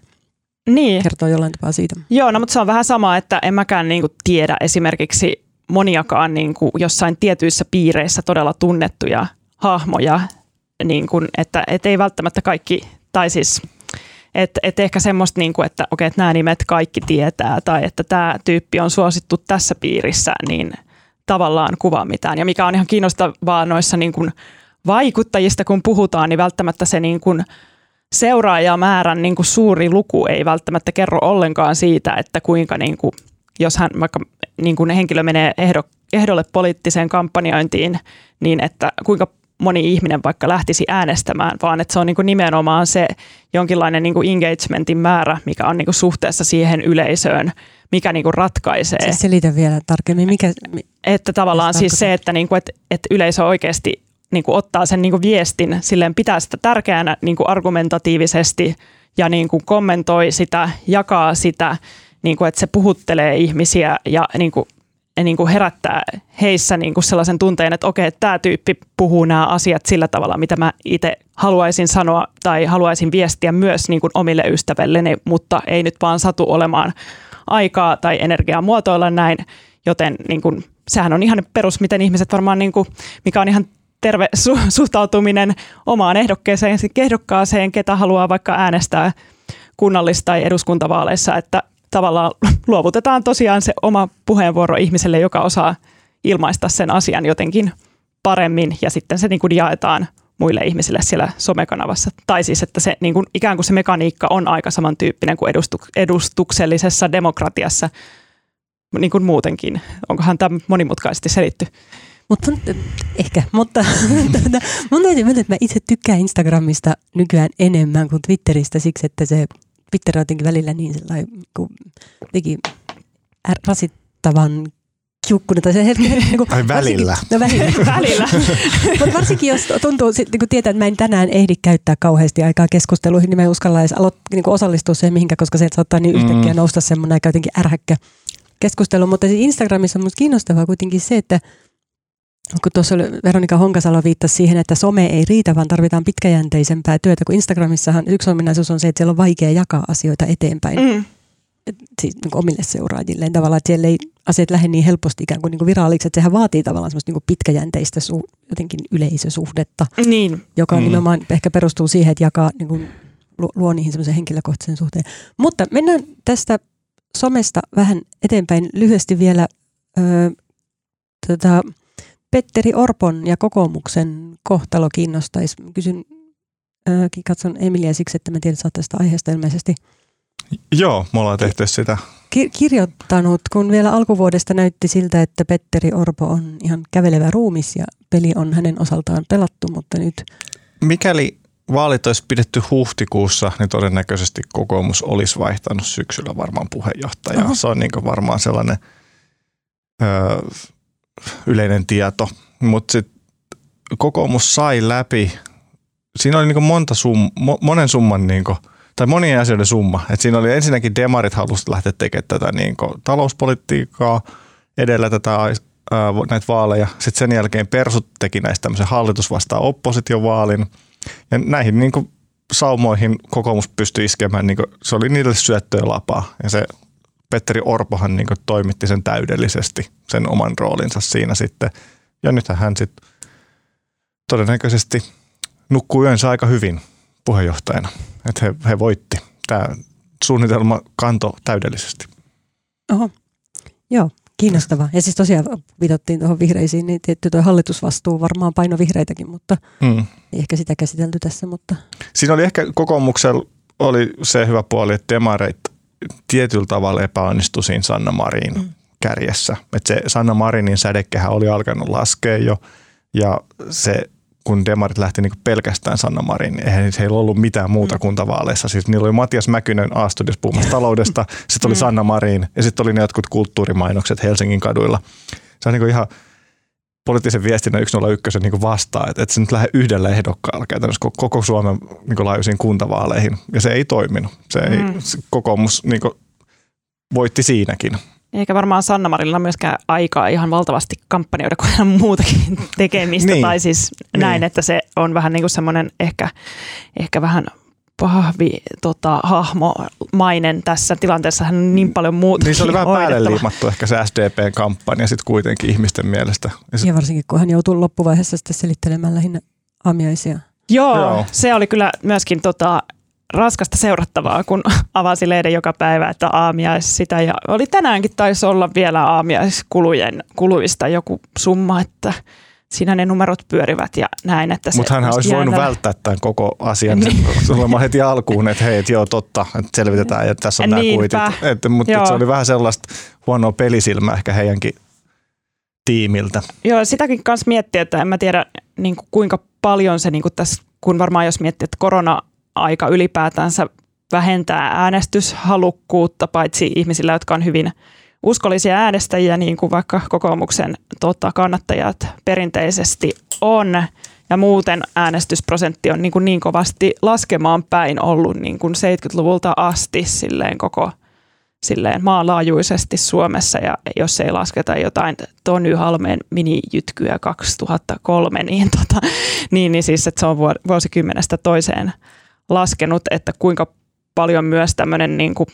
Speaker 1: niin. kertoo jollain tapaa siitä.
Speaker 3: Joo, no mutta se on vähän sama, että en mäkään niinku tiedä esimerkiksi moniakaan niinku jossain tietyissä piireissä todella tunnettuja hahmoja, niin kuin, että et ei välttämättä kaikki, tai siis että et ehkä semmoista, niin kuin, että okei, että nämä nimet kaikki tietää, tai että tämä tyyppi on suosittu tässä piirissä, niin tavallaan kuvaa mitään. Ja mikä on ihan kiinnostavaa noissa niin kuin vaikuttajista, kun puhutaan, niin välttämättä se niin kuin seuraajamäärän niin kuin suuri luku ei välttämättä kerro ollenkaan siitä, että kuinka niin kuin, jos hän vaikka niin kuin henkilö menee ehdo, ehdolle poliittiseen kampanjointiin, niin että kuinka moni ihminen vaikka lähtisi äänestämään, vaan että se on niin kuin nimenomaan se jonkinlainen niin kuin engagementin määrä, mikä on niin kuin suhteessa siihen yleisöön, mikä niin kuin ratkaisee.
Speaker 1: Siis selitä vielä tarkemmin, mikä...
Speaker 3: Että tavallaan siis se, että, niin kuin, että, että yleisö oikeasti niin kuin ottaa sen niin kuin viestin, silleen pitää sitä tärkeänä niin kuin argumentatiivisesti ja niin kuin kommentoi sitä, jakaa sitä, niin kuin, että se puhuttelee ihmisiä ja niin kuin niin kuin herättää heissä niin kuin sellaisen tunteen, että okei, tämä tyyppi puhuu nämä asiat sillä tavalla, mitä mä itse haluaisin sanoa tai haluaisin viestiä myös niin kuin omille ystävilleni, mutta ei nyt vaan satu olemaan aikaa tai energiaa muotoilla näin, joten niin kuin, sehän on ihan perus, miten ihmiset varmaan, niin kuin, mikä on ihan terve [laughs] su- suhtautuminen omaan ehdokkeeseen, ehdokkaaseen, ketä haluaa vaikka äänestää kunnallis- tai eduskuntavaaleissa, että tavallaan [laughs] luovutetaan tosiaan se oma puheenvuoro ihmiselle, joka osaa ilmaista sen asian jotenkin paremmin ja sitten se niin kuin jaetaan muille ihmisille siellä somekanavassa. Tai siis, että se niin kuin, ikään kuin se mekaniikka on aika samantyyppinen kuin edustuk- edustuksellisessa demokratiassa niin kuin muutenkin. Onkohan tämä monimutkaisesti selitty?
Speaker 1: Mutta ehkä, mutta [laughs] tuota, mun täytyy myöntää, että mä itse tykkään Instagramista nykyään enemmän kuin Twitteristä siksi, että se Twitter on jotenkin välillä niin sellainen, kun teki rasittavan kiukkunen. Tai se hetki, [laughs] niin kuin,
Speaker 2: Ai välillä.
Speaker 1: No välillä. [laughs]
Speaker 3: välillä. [laughs]
Speaker 1: Mutta varsinkin jos tuntuu, sit, niin kun tietää, että mä en tänään ehdi käyttää kauheasti aikaa keskusteluihin, niin mä en uskalla edes aloit, niin osallistua siihen mihinkä, koska se saattaa niin yhtäkkiä mm. nousta semmoinen aika jotenkin ärhäkkä keskustelu. Mutta Instagramissa on musta kiinnostavaa kuitenkin se, että kun tuossa Veronika Honkasalo viittasi siihen, että some ei riitä, vaan tarvitaan pitkäjänteisempää työtä, kun Instagramissahan yksi ominaisuus on se, että siellä on vaikea jakaa asioita eteenpäin. Mm. Siis niin omille seuraajilleen tavallaan, että siellä ei asiat lähde niin helposti ikään kuin, niin kuin viraaliksi, että sehän vaatii tavallaan semmoista niin kuin pitkäjänteistä su, jotenkin yleisösuhdetta,
Speaker 3: niin.
Speaker 1: joka mm. nimenomaan ehkä perustuu siihen, että jakaa, niin kuin, luo, luo niihin semmoisen henkilökohtaisen suhteen. Mutta mennään tästä somesta vähän eteenpäin lyhyesti vielä. Öö, tota, Petteri Orpon ja kokoomuksen kohtalo kiinnostaisi. Kysyn, äh, katson Emilia siksi, että mä tiedän, että tästä aiheesta ilmeisesti
Speaker 2: Joo, me ollaan tehty sitä.
Speaker 1: Ki- kirjoittanut, kun vielä alkuvuodesta näytti siltä, että Petteri Orpo on ihan kävelevä ruumis ja peli on hänen osaltaan pelattu, mutta nyt...
Speaker 2: Mikäli vaalit olisi pidetty huhtikuussa, niin todennäköisesti kokoomus olisi vaihtanut syksyllä varmaan puheenjohtajaa. Oho. Se on niin varmaan sellainen – ö, yleinen tieto, mutta sitten kokoomus sai läpi, siinä oli niinku monta sum, mo, monen summan niinku, tai monien asioiden summa. Et siinä oli ensinnäkin demarit halusivat lähteä tekemään tätä niinku talouspolitiikkaa edellä tätä ää, näitä vaaleja. Sitten sen jälkeen Persut teki näistä tämmöisen hallitus vastaan opposition vaalin. Ja näihin niinku saumoihin kokoomus pystyi iskemään, niinku, se oli niille syöttöä lapaa. Ja se Petteri Orpohan niinku toimitti sen täydellisesti, sen oman roolinsa siinä sitten. Ja nythän hän sitten todennäköisesti nukkuu yönsä aika hyvin puheenjohtajana. Että he, he voitti. Tämä suunnitelma kanto täydellisesti.
Speaker 1: Oho, joo, kiinnostavaa. Ja siis tosiaan viitattiin tuohon vihreisiin, niin tietty tuo hallitusvastuu varmaan paino vihreitäkin, mutta mm. ei ehkä sitä käsitelty tässä. Mutta.
Speaker 2: Siinä oli ehkä kokoomuksella oli se hyvä puoli, että demareit tietyllä tavalla epäonnistui siinä Sanna Marin mm. kärjessä. Että se Sanna Marinin sädekehä oli alkanut laskea jo ja se kun demarit lähti niin pelkästään Sanna Marin, niin eihän heillä ollut mitään muuta mm. kuntavaaleissa. Siis niillä oli Matias Mäkynen A-studios [laughs] puhumassa taloudesta, sitten oli mm. Sanna Marin ja sitten oli ne jotkut kulttuurimainokset Helsingin kaduilla. Se on niin ihan poliittisen viestinnän 101 niin vastaa, että, että se nyt lähde yhdellä ehdokkaalla käytännössä koko Suomen niin laajuisiin kuntavaaleihin. Ja se ei toiminut. Se ei, mm. se kokoomus niin voitti siinäkin.
Speaker 3: Eikä varmaan Sanna Marilla myöskään aikaa ihan valtavasti kampanjoida, kun on muutakin tekemistä. Niin. Tai siis niin. näin, että se on vähän niin kuin semmoinen ehkä, ehkä vähän pahvi tota, hahmomainen tässä tilanteessa. Hän on niin paljon muuta.
Speaker 2: Niin se oli vähän päälle liimattu ehkä se SDP-kampanja sitten kuitenkin ihmisten mielestä.
Speaker 1: Ja, sit... ja varsinkin kun hän joutuu loppuvaiheessa sitten selittelemään lähinnä aamiaisia.
Speaker 3: Joo, Joo, se oli kyllä myöskin tota, raskasta seurattavaa, kun [laughs] avasi lehden joka päivä, että aamiais sitä. Ja oli tänäänkin taisi olla vielä aamiaiskulujen kuluista joku summa, että siinä ne numerot pyörivät ja näin. Että
Speaker 2: Mutta hän olisi voinut välttää tämän koko asian niin. [laughs] olemaan heti alkuun, että hei, että joo totta, että selvitetään ja tässä on nämä kuitit. Että, mutta se oli vähän sellaista huonoa pelisilmää ehkä heidänkin tiimiltä.
Speaker 3: Joo, sitäkin kanssa miettiä, että en mä tiedä niin kuin kuinka paljon se niin kuin tässä, kun varmaan jos miettii, että korona aika ylipäätänsä vähentää äänestyshalukkuutta, paitsi ihmisillä, jotka on hyvin uskollisia äänestäjiä, niin kuin vaikka kokoomuksen tota, kannattajat perinteisesti on. Ja muuten äänestysprosentti on niin, kuin niin kovasti laskemaan päin ollut niin kuin 70-luvulta asti silleen koko silleen maanlaajuisesti Suomessa. Ja jos ei lasketa jotain Tony Halmeen minijytkyä 2003, niin, tota, niin, niin siis että se on vuosikymmenestä toiseen laskenut, että kuinka paljon myös tämmöinen niin kuin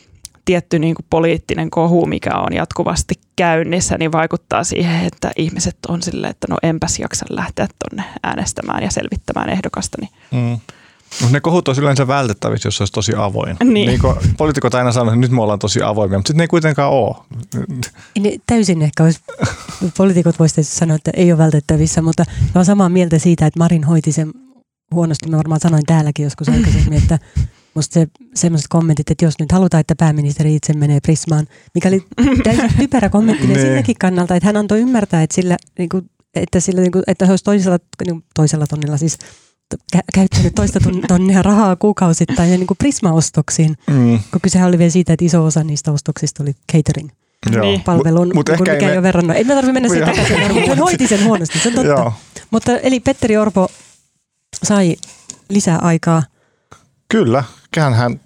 Speaker 3: tietty niin kuin poliittinen kohu, mikä on jatkuvasti käynnissä, niin vaikuttaa siihen, että ihmiset on silleen, että no enpäs jaksa lähteä tuonne äänestämään ja selvittämään ehdokasta. Niin. Mm.
Speaker 2: Mutta ne kohut olisi yleensä vältettävissä, jos olisi tosi avoin. [laughs] Niin. niin poliitikot aina sanoo, että nyt me ollaan tosi avoimia, mutta sitten ne ei kuitenkaan ole.
Speaker 1: Ne täysin ehkä olisi, poliitikot voisivat sanoa, että ei ole vältettävissä, mutta olen samaa mieltä siitä, että Marin hoiti sen huonosti, mä varmaan sanoin täälläkin joskus aikaisemmin, että musta se, semmoiset kommentit, että jos nyt halutaan, että pääministeri itse menee Prismaan, mikä oli täysin [laughs] typerä kommentti niin. silläkin kannalta, että hän antoi ymmärtää, että, sillä, niin kuin, että, sillä, niin kuin, että olisi toisella, niin toisella tonnilla siis kä- käyttänyt toista tonnia rahaa kuukausittain ja niin kuin Prisma-ostoksiin, mm. kun kysehän oli vielä siitä, että iso osa niistä ostoksista oli catering. Joo. palvelun, mut, mut mikä ei ole verrannut. Ei me tarvitse mennä siihen takaisin, mutta hän hoiti sen huonosti, se on totta. Joo. Mutta eli Petteri Orpo sai lisää aikaa.
Speaker 2: Kyllä, hän,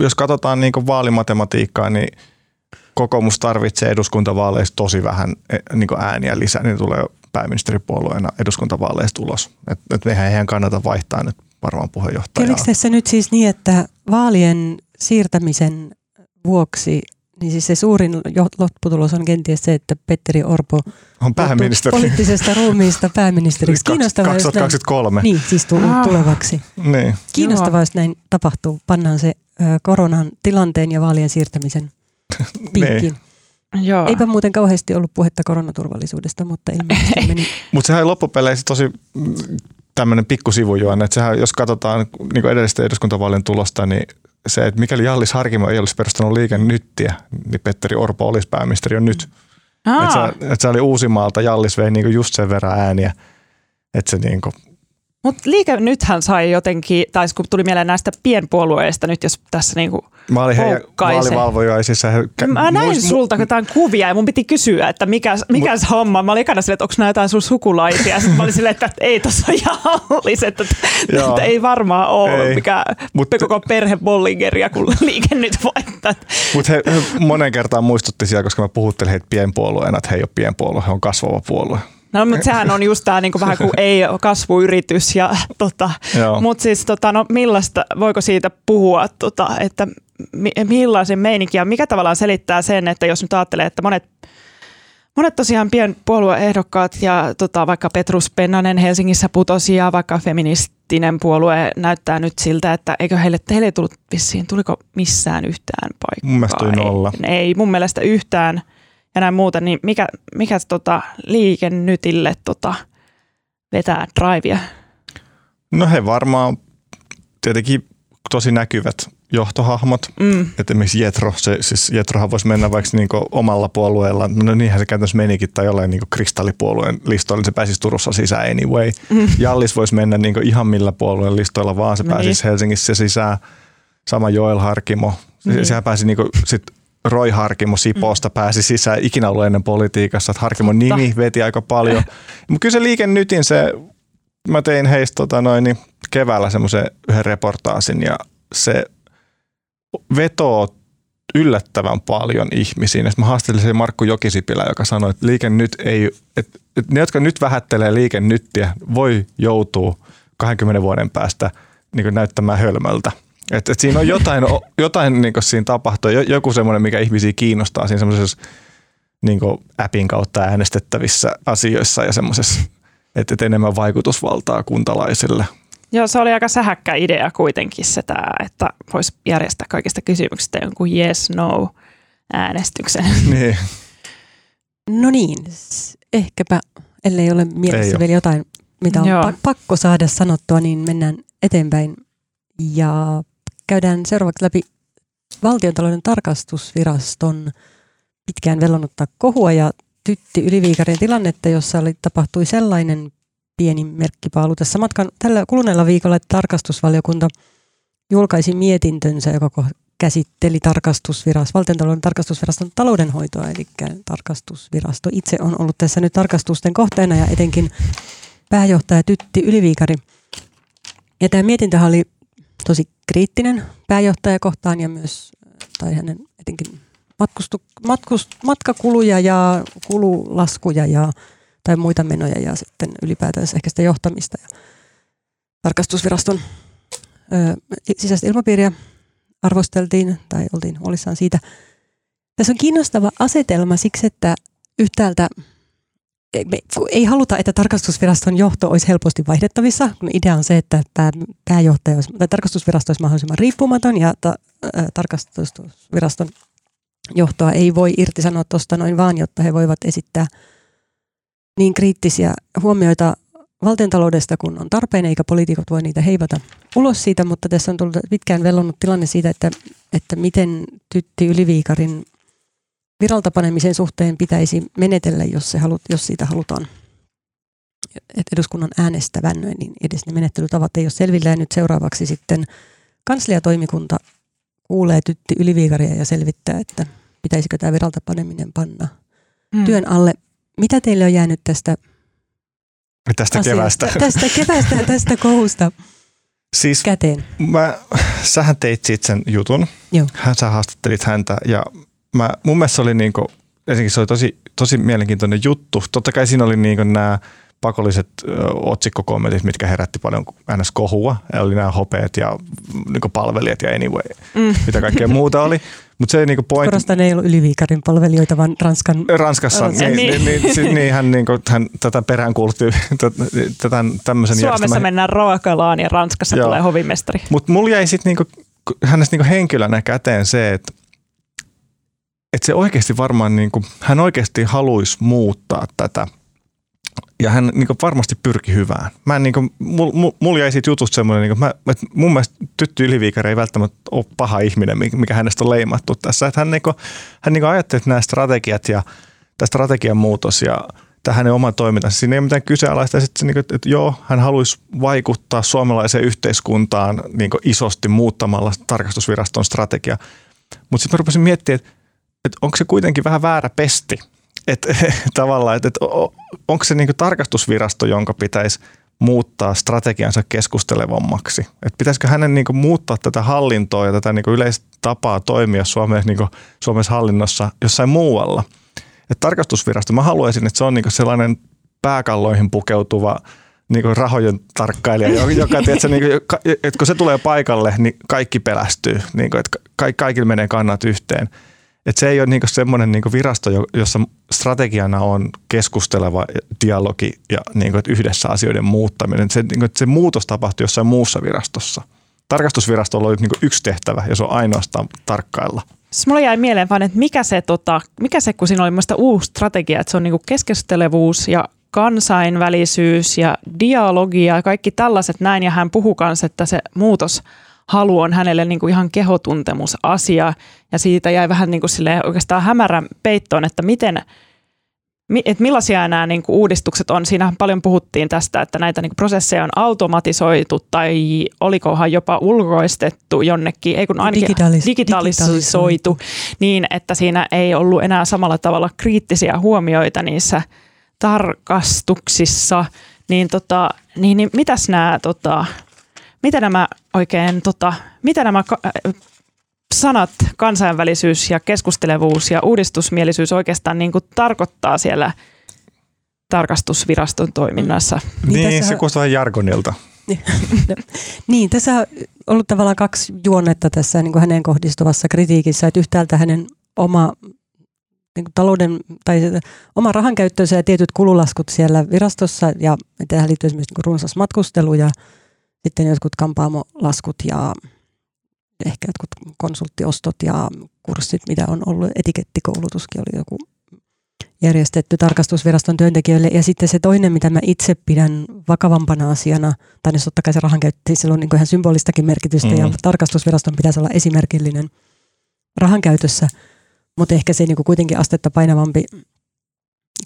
Speaker 2: jos katsotaan niin vaalimatematiikkaa, niin kokoomus tarvitsee eduskuntavaaleista tosi vähän niin ääniä lisää, niin tulee pääministeripuolueena eduskuntavaaleista ulos. Että et eihän heidän kannata vaihtaa nyt varmaan puheenjohtajaa.
Speaker 1: Kävikö tässä nyt siis niin, että vaalien siirtämisen vuoksi niin siis se suurin lopputulos on kenties se, että Petteri Orpo
Speaker 2: on pääministeri.
Speaker 1: poliittisesta ruumiista pääministeriksi.
Speaker 2: Kiinnostavaa, 2023.
Speaker 1: Näin, niin, siis tulevaksi. Niin. Kiinnostavaa, jos näin tapahtuu. Pannaan se koronan tilanteen ja vaalien siirtämisen piikkiin. niin. Joo. Eipä muuten kauheasti ollut puhetta koronaturvallisuudesta, mutta ilmeisesti [laughs] meni.
Speaker 2: mutta sehän loppupeleissä tosi mm, tämmöinen pikkusivujuonne, että sehän, jos katsotaan niin edellistä eduskuntavaalien tulosta, niin se, että mikäli Jallis Harkimo ei olisi perustanut liikennyttiä, niin Petteri Orpo olisi pääministeri jo nyt. Että se, et se oli Uusimaalta, Jallis vei niinku just sen verran ääniä, että se niinku
Speaker 3: Mutta liike nythän sai jotenkin, tai kun tuli mieleen näistä pienpuolueista nyt, jos tässä niinku
Speaker 2: Mä olin heidän vaalivalvojaisissa. He,
Speaker 3: Mä näin
Speaker 2: muist-
Speaker 3: sulta jotain kuvia ja mun piti kysyä, että mikä, mikä se homma. Mä olin ekana silleen, että onko nämä jotain sun sukulaisia. Sitten mä olin silleen, että ei tossa on Jallis, että, että ei varmaan ole
Speaker 2: Ei.
Speaker 3: mikä
Speaker 2: Mut-
Speaker 3: koko perhe Bollingeria, kun [laughs] liike nyt voittaa.
Speaker 2: Mutta he, he monen kertaan muistutti siellä, koska mä puhuttelin heitä pienpuolueena, että he ei ole pienpuolue, he on kasvava puolue.
Speaker 3: No, mutta sehän on just tämä niinku vähän kuin ei kasvuyritys. Ja, [laughs] tota, mutta siis tota, no, millaista, voiko siitä puhua, tota, että mi, millaisen meininki ja mikä tavallaan selittää sen, että jos nyt ajattelee, että monet Monet tosiaan pienpuolueehdokkaat ja tota, vaikka Petrus Pennanen Helsingissä putosi ja vaikka feministinen puolue näyttää nyt siltä, että eikö heille, heille ei tullut vissiin, tuliko missään yhtään paikkaa?
Speaker 2: Mun mielestä nolla.
Speaker 3: Ei, ei mun mielestä yhtään ja näin muuta, niin mikä, mikä tota, liike nytille tota, vetää drivea?
Speaker 2: No he varmaan tietenkin tosi näkyvät johtohahmot.
Speaker 3: Mm.
Speaker 2: Että esimerkiksi Jetro, se, siis Jetrohan voisi mennä vaikka niinku omalla puolueella, no niinhän se käytännössä menikin, tai jollain niinku kristallipuolueen listoilla, niin se pääsisi Turussa sisään anyway.
Speaker 3: Mm.
Speaker 2: Jallis voisi mennä niinku ihan millä puolueen listoilla vaan, se
Speaker 3: Niin.
Speaker 2: pääsisi Helsingissä sisään. Sama Joel Harkimo,
Speaker 3: Niin.
Speaker 2: niin. sehän pääsi niinku sit Roy Harkimo Sipoosta mm. pääsi sisään ikinä ollut ennen politiikassa, että Harkimon
Speaker 3: Totta.
Speaker 2: nimi veti aika paljon. [laughs] Mutta kyllä se liike nytin se, mä tein heistä tota noin, niin keväällä semmoisen yhden reportaasin ja se vetoo yllättävän paljon ihmisiin. Mä haastelin sen Markku Jokisipilä, joka sanoi, että liike nyt ei, että, että ne, jotka nyt vähättelee liike nyttiä, voi joutua 20 vuoden päästä niin näyttämään hölmöltä. Että et siinä on jotain, o- jotain niin siinä tapahtuu, jo- joku semmoinen, mikä ihmisiä kiinnostaa siinä semmoisessa niin appin kautta äänestettävissä asioissa ja semmoisessa, että et enemmän vaikutusvaltaa kuntalaisille.
Speaker 3: Joo, se oli aika sähäkkä idea kuitenkin se tää, että voisi järjestää kaikista kysymyksistä jonkun yes, no äänestyksen. [laughs] [laughs]
Speaker 2: Niin.
Speaker 1: No niin, ehkäpä, ellei ole mielessä
Speaker 2: Ei
Speaker 1: vielä jotain, mitä on
Speaker 3: Joo.
Speaker 1: pa- pakko saada sanottua, niin mennään eteenpäin ja käydään seuraavaksi läpi valtiontalouden tarkastusviraston pitkään vellonutta kohua ja Tytti Yliviikarin tilannetta, jossa oli, tapahtui sellainen pieni merkkipaalu tässä matkan tällä kuluneella viikolla, että tarkastusvaliokunta julkaisi mietintönsä, joka käsitteli tarkastusviras, valtiontalouden tarkastusviraston taloudenhoitoa, eli tarkastusvirasto itse on ollut tässä nyt tarkastusten kohteena ja etenkin pääjohtaja Tytti Yliviikari. Ja tämä mietintöhän oli tosi kriittinen pääjohtaja kohtaan ja myös, tai hänen etenkin matkustu, matkust, matkakuluja ja kululaskuja ja, tai muita menoja ja sitten ylipäätään ehkä sitä johtamista ja tarkastusviraston ö, sisäistä ilmapiiriä arvosteltiin tai oltiin huolissaan siitä. Tässä on kiinnostava asetelma siksi, että yhtäältä me ei haluta, että tarkastusviraston johto olisi helposti vaihdettavissa, idea on se, että pää, pääjohtaja olisi, tai tarkastusvirasto olisi mahdollisimman riippumaton ja ta, ä, tarkastusviraston johtoa ei voi irtisanoa tuosta noin vaan, jotta he voivat esittää niin kriittisiä huomioita valtiontaloudesta, kun on tarpeen, eikä poliitikot voi niitä heivata ulos siitä, mutta tässä on tullut pitkään vellonnut tilanne siitä, että, että miten Tytti Yliviikarin viralta panemisen suhteen pitäisi menetellä, jos, se halut, jos siitä halutaan että eduskunnan äänestävän, niin edes ne menettelytavat ei ole selvillä. Ja nyt seuraavaksi sitten kansliatoimikunta kuulee Tytti Yliviikaria ja selvittää, että pitäisikö tämä viralta paneminen panna
Speaker 3: Mm.
Speaker 1: työn alle. Mitä teille on jäänyt tästä
Speaker 2: Tästä
Speaker 1: asiasta-
Speaker 2: kevästä.
Speaker 1: Tästä kevästä, tästä kohusta
Speaker 2: Siis
Speaker 1: käteen.
Speaker 2: mä, sähän teit siitä sen jutun.
Speaker 1: Joo.
Speaker 2: Hän, sä haastattelit häntä ja mä, mun mielestä se oli niinku, ensinnäkin se oli tosi, tosi mielenkiintoinen juttu. Totta kai siinä oli niinku nämä pakolliset ö, otsikkokommentit, mitkä herätti paljon ns. kohua. Oli nämä hopeet ja niinku palvelijat ja anyway,
Speaker 3: Mm.
Speaker 2: mitä kaikkea muuta oli. Mutta se niinku pointti,
Speaker 1: Korostan, ei ollut Yliviikarin palvelijoita, vaan Ranskan
Speaker 2: Ranskassa,
Speaker 1: Ranskassa.
Speaker 2: niin,
Speaker 3: Niin.
Speaker 2: niin, niin, niin, niin hän, niin kuin, hän tätä peräänkuulutti, tätä tämmöisen
Speaker 3: Suomessa
Speaker 2: järjestelmän.
Speaker 3: mennään Roakalaan ja Ranskassa
Speaker 2: Joo.
Speaker 3: tulee hovimestari.
Speaker 2: Mutta mulla jäi sitten niinku, hänestä niinku henkilönä käteen se, että että se oikeasti varmaan, niinku, hän oikeasti haluaisi muuttaa tätä. Ja hän niinku varmasti pyrki hyvään. Mä en, niinku, mul, mul, mulla jäi siitä jutusta semmoinen, niinku, mä, että mun mielestä Tytty Yliviikari ei välttämättä ole paha ihminen, mikä- hänestä on leimattu tässä. Että hän, niinku, hän niinku ajatteli, että nämä strategiat ja tämä strategian muutos ja tämä hänen oma toimintansa. Siinä ei ole mitään kyseenalaista. Sitten niin kuin, että, joo, hän haluaisi vaikuttaa suomalaiseen yhteiskuntaan niin isosti muuttamalla tarkastusviraston strategia. Mutta sitten mä rupesin miettimään, että, että onko se kuitenkin vähän väärä pesti. Että [laughs] tavallaan, että, että onko se niin tarkastusvirasto, jonka pitäisi muuttaa strategiansa keskustelevammaksi. Että pitäisikö hänen niin muuttaa tätä hallintoa ja tätä niin yleistä tapaa toimia Suomessa, niin Suomessa hallinnossa jossain muualla. Et tarkastusvirasto, mä haluaisin, että se on niin sellainen pääkalloihin pukeutuva niin kuin rahojen tarkkailija, joka, tiedätkö, niin kuin, että kun se tulee paikalle, niin kaikki pelästyy, niin kuin, että kaikille menee kannat yhteen. Et se ei ole niinku semmoinen niinku virasto, jossa strategiana on keskusteleva dialogi ja niinku, yhdessä asioiden muuttaminen. Se, niinku, se muutos tapahtuu jossain muussa virastossa. Tarkastusvirastolla on niinku yksi tehtävä ja se on ainoastaan tarkkailla.
Speaker 3: Siis mulla jäi mieleen vaan, että mikä se, tota, mikä se kun siinä oli muista uusi strategia, että se on niinku keskustelevuus ja kansainvälisyys ja dialogia ja kaikki tällaiset näin. Ja hän puhuu kanssa, että se muutos – halu on hänelle niin kuin ihan kehotuntemusasia ja siitä jäi vähän niin kuin oikeastaan hämärän peittoon, että miten, että millaisia nämä niin kuin uudistukset on. Siinä paljon puhuttiin tästä, että näitä niin kuin prosesseja on automatisoitu tai olikohan jopa ulkoistettu jonnekin, ei kun ainakin Digitalis- digitalisoitu, niin että siinä ei ollut enää samalla tavalla kriittisiä huomioita niissä tarkastuksissa. Niin, tota, niin, niin mitäs nämä tota, mitä nämä oikein, tota, mitä nämä ka- äh, sanat kansainvälisyys ja keskustelevuus ja uudistusmielisyys oikeastaan niin kuin tarkoittaa siellä tarkastusviraston toiminnassa?
Speaker 2: Niin, niin se kuulostaa vähän jargonilta. [laughs]
Speaker 1: niin, tässä on ollut tavallaan kaksi juonnetta tässä niin kuin hänen kohdistuvassa kritiikissä, että yhtäältä hänen oma niin kuin talouden tai oma rahankäyttönsä ja tietyt kululaskut siellä virastossa ja tähän liittyy myös niin runsas matkustelu ja sitten jotkut kampaamolaskut ja ehkä jotkut konsulttiostot ja kurssit, mitä on ollut. Etikettikoulutuskin oli joku järjestetty tarkastusviraston työntekijöille. Ja sitten se toinen, mitä mä itse pidän vakavampana asiana, tai jos totta kai se rahan käytti, sillä on niin ihan symbolistakin merkitystä, mm. ja tarkastusviraston pitäisi olla esimerkillinen rahan käytössä, mutta ehkä se niin kuitenkin astetta painavampi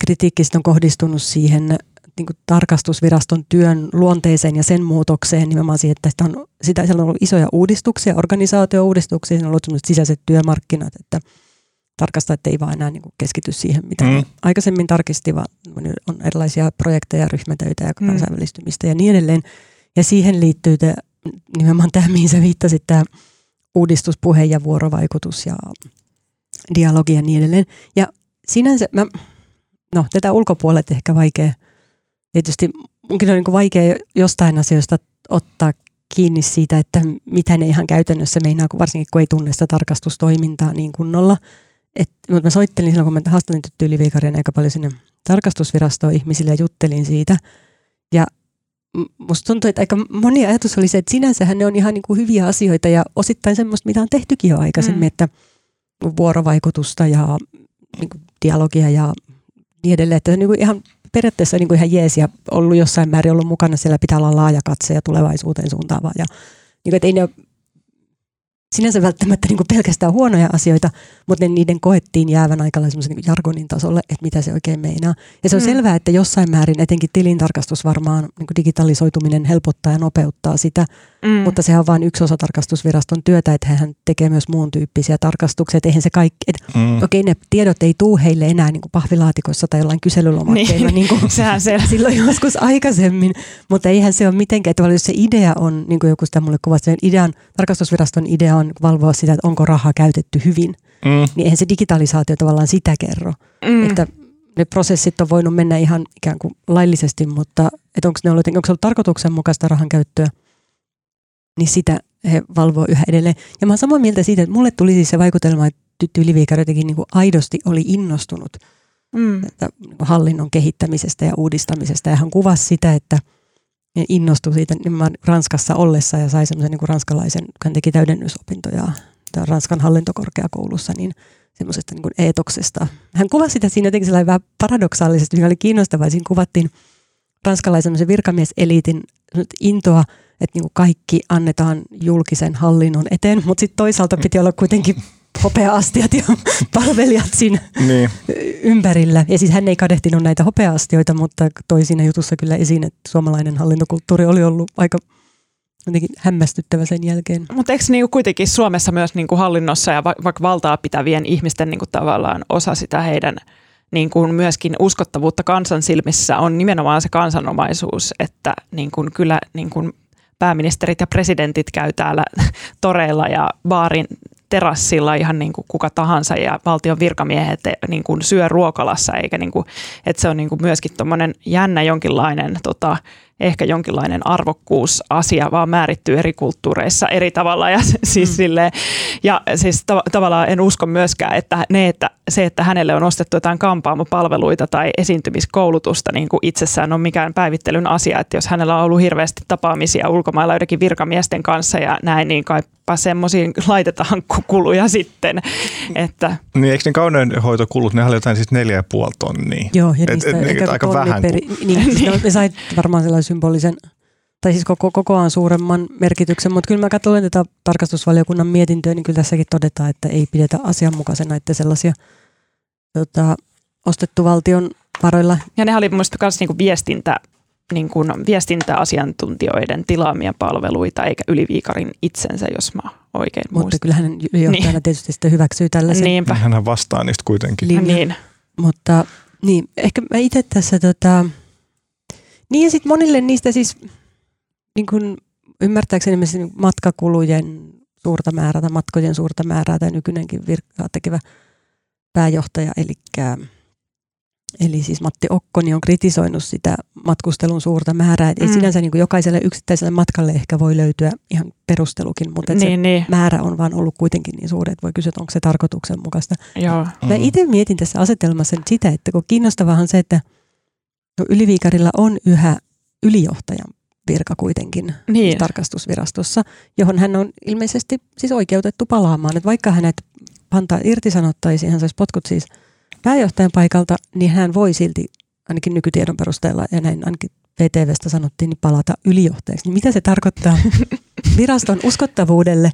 Speaker 1: kritiikki on kohdistunut siihen niin kuin tarkastusviraston työn luonteeseen ja sen muutokseen nimenomaan siihen, että sitä on, sitä, siellä on ollut isoja uudistuksia, organisaatio-uudistuksia, siinä on ollut sisäiset työmarkkinat, että tarkastajat ei vaan enää niin kuin keskity siihen, mitä mm. aikaisemmin tarkisti, vaan on erilaisia projekteja, ryhmätöitä ja mm. kansainvälistymistä mm. ja niin edelleen. Ja siihen liittyy te, nimenomaan tämä, mihin sä viittasit, tämä uudistuspuhe ja vuorovaikutus ja dialogi ja niin edelleen. Ja sinänsä, mä, no tätä ulkopuolet ehkä vaikea – tietysti onkin on niin vaikea jostain asioista ottaa kiinni siitä, että mitä ne ihan käytännössä meinaa, kun varsinkin kun ei tunne sitä tarkastustoimintaa niin kunnolla. Et, mutta mä soittelin silloin, kun mä haastelin tyyliviikarin aika paljon sinne tarkastusvirastoon ihmisille ja juttelin siitä. Ja musta tuntuu, että aika moni ajatus oli se, että sinänsähän ne on ihan niin kuin hyviä asioita ja osittain semmoista, mitä on tehtykin jo aikaisemmin, mm. että vuorovaikutusta ja niin kuin dialogia ja niin edelleen. Että niin kuin ihan periaatteessa niin kuin ihan jees ja ollut jossain määrin ollut mukana. Siellä pitää olla laaja katse ja tulevaisuuteen suuntaava. Ja, niin kuin, että ei ne sinänsä välttämättä niin kuin pelkästään huonoja asioita, mutta ne niiden koettiin jäävän aika lailla niin jargonin tasolle, että mitä se oikein meinaa. Ja se on mm. selvää, että jossain määrin etenkin tilintarkastus varmaan niin kuin digitalisoituminen helpottaa ja nopeuttaa sitä, mm. mutta sehän on vain yksi osa tarkastusviraston työtä, että hän tekee myös muun tyyppisiä tarkastuksia. Eihän se kaikki, että mm. okei ne tiedot ei tuu heille enää niin kuin pahvilaatikossa tai jollain kyselylomakkeilla niin, niin kuin [laughs] sehän se. silloin joskus aikaisemmin, mutta eihän se ole mitenkään, että jos se idea on, niin kuin joku sitä mulle kuvasi, sen idean, tarkastusviraston idea on valvoa sitä, että onko rahaa käytetty hyvin, mm. niin eihän se digitalisaatio tavallaan sitä kerro. Mm. Että ne prosessit on voinut mennä ihan ikään kuin laillisesti, mutta että onko, ne ollut, onko se ollut tarkoituksenmukaista rahan käyttöä, niin sitä he valvoo yhä edelleen. Ja mä oon samaa mieltä siitä, että mulle tuli siis se vaikutelma, että Tytty Yliviikari jotenkin niin kuin aidosti oli innostunut mm. että niinku hallinnon kehittämisestä ja uudistamisesta. Ja hän kuvasi sitä, että – innostui siitä nimenomaan Ranskassa ollessa ja sai semmoisen niin ranskalaisen, hän teki täydennysopintoja Ranskan hallintokorkeakoulussa, niin semmoisesta niin eetoksesta. Hän kuvasi sitä siinä jotenkin sellainen vähän paradoksaalisesti, mikä oli kiinnostavaa. Siinä kuvattiin ranskalaisen virkamieseliitin intoa, että niin kaikki annetaan julkisen hallinnon eteen, mutta sitten toisaalta piti olla kuitenkin hopeaastiat ja [laughs] palvelijat siinä
Speaker 2: Niin.
Speaker 1: ympärillä. Ja siis hän ei kadehtinut näitä hopeaastioita, mutta toi siinä jutussa kyllä esiin, että suomalainen hallintokulttuuri oli ollut aika jotenkin hämmästyttävä sen jälkeen.
Speaker 3: Mutta eikö niinku kuitenkin Suomessa myös niinku hallinnossa ja va- vaikka valtaa pitävien ihmisten niinku tavallaan osa sitä heidän niinku myöskin uskottavuutta kansan silmissä on nimenomaan se kansanomaisuus, että niinku kyllä niinku pääministerit ja presidentit käy täällä [laughs] toreilla ja baarin terassilla ihan niin kuin kuka tahansa ja valtion virkamiehet niin kuin syö ruokalassa, eikä niin kuin, että se on niin kuin myöskin tuommoinen jännä jonkinlainen tota, ehkä jonkinlainen arvokkuusasia, vaan määrittyy eri kulttuureissa eri tavalla. Ja, [laughs] siis mm. silleen, ja siis tav- tavallaan en usko myöskään, että, ne, että se, että hänelle on ostettu jotain kampaamopalveluita tai esiintymiskoulutusta niin kuin itsessään on mikään päivittelyn asia. Että jos hänellä on ollut hirveästi tapaamisia ulkomailla joidenkin virkamiesten kanssa ja näin, niin kaipa semmoisiin laitetaan [laughs] kuluja sitten. Että.
Speaker 2: Niin eikö ne kauneudenhoitokulut, ne oli jotain siis neljä ja puoli tonnia?
Speaker 1: Joo, ja niistä
Speaker 2: et, et, aika vähän.
Speaker 1: Per,
Speaker 2: kun...
Speaker 1: niin, [laughs] siis ne, ne sai varmaan sellaisen symbolisen, tai siis koko, kokoaan suuremman merkityksen, mutta kyllä mä katsoin tätä tarkastusvaliokunnan mietintöä, niin kyllä tässäkin todetaan, että ei pidetä asianmukaisena, että sellaisia tota, ostettu valtion varoilla.
Speaker 3: Ja ne oli mielestäni myös niinku viestintä, niin kuin viestintäasiantuntijoiden tilaamia palveluita, eikä yliviikarin itsensä, jos mä oikein
Speaker 1: Mutta
Speaker 3: muistan.
Speaker 1: kyllä hän ylijohtajana niin. tietysti sitten hyväksyy tällaisen.
Speaker 3: Niinpä.
Speaker 2: Hän vastaa niistä kuitenkin.
Speaker 1: Linja.
Speaker 3: Niin.
Speaker 1: Mutta niin, ehkä mä itse tässä tota, niin ja sitten monille niistä siis niin kun ymmärtääkseni esimerkiksi matkakulujen suurta määrää tai matkojen suurta määrää tai nykyinenkin virkaa tekevä pääjohtaja, eli, eli siis Matti Okkoni on kritisoinut sitä matkustelun suurta määrää. Et mm. sinänsä niin kuin jokaiselle yksittäiselle matkalle ehkä voi löytyä ihan perustelukin, mutta
Speaker 3: niin,
Speaker 1: se
Speaker 3: niin.
Speaker 1: määrä on vaan ollut kuitenkin niin suuri, että voi kysyä, että onko se tarkoituksenmukaista.
Speaker 3: Joo.
Speaker 1: Mä itse mietin tässä asetelmassa nyt sitä, että kun kiinnostavahan se, että no Yliviikarilla on yhä ylijohtajan virka kuitenkin
Speaker 3: Niin.
Speaker 1: tarkastusvirastossa, johon hän on ilmeisesti siis oikeutettu palaamaan. Että vaikka hänet pantaa irtisanottaisiin, hän saisi potkut siis pääjohtajan paikalta, niin hän voi silti ainakin nykytiedon perusteella ja näin ainakin VTVstä sanottiin, niin palata ylijohtajaksi. Niin mitä se tarkoittaa [laughs] viraston uskottavuudelle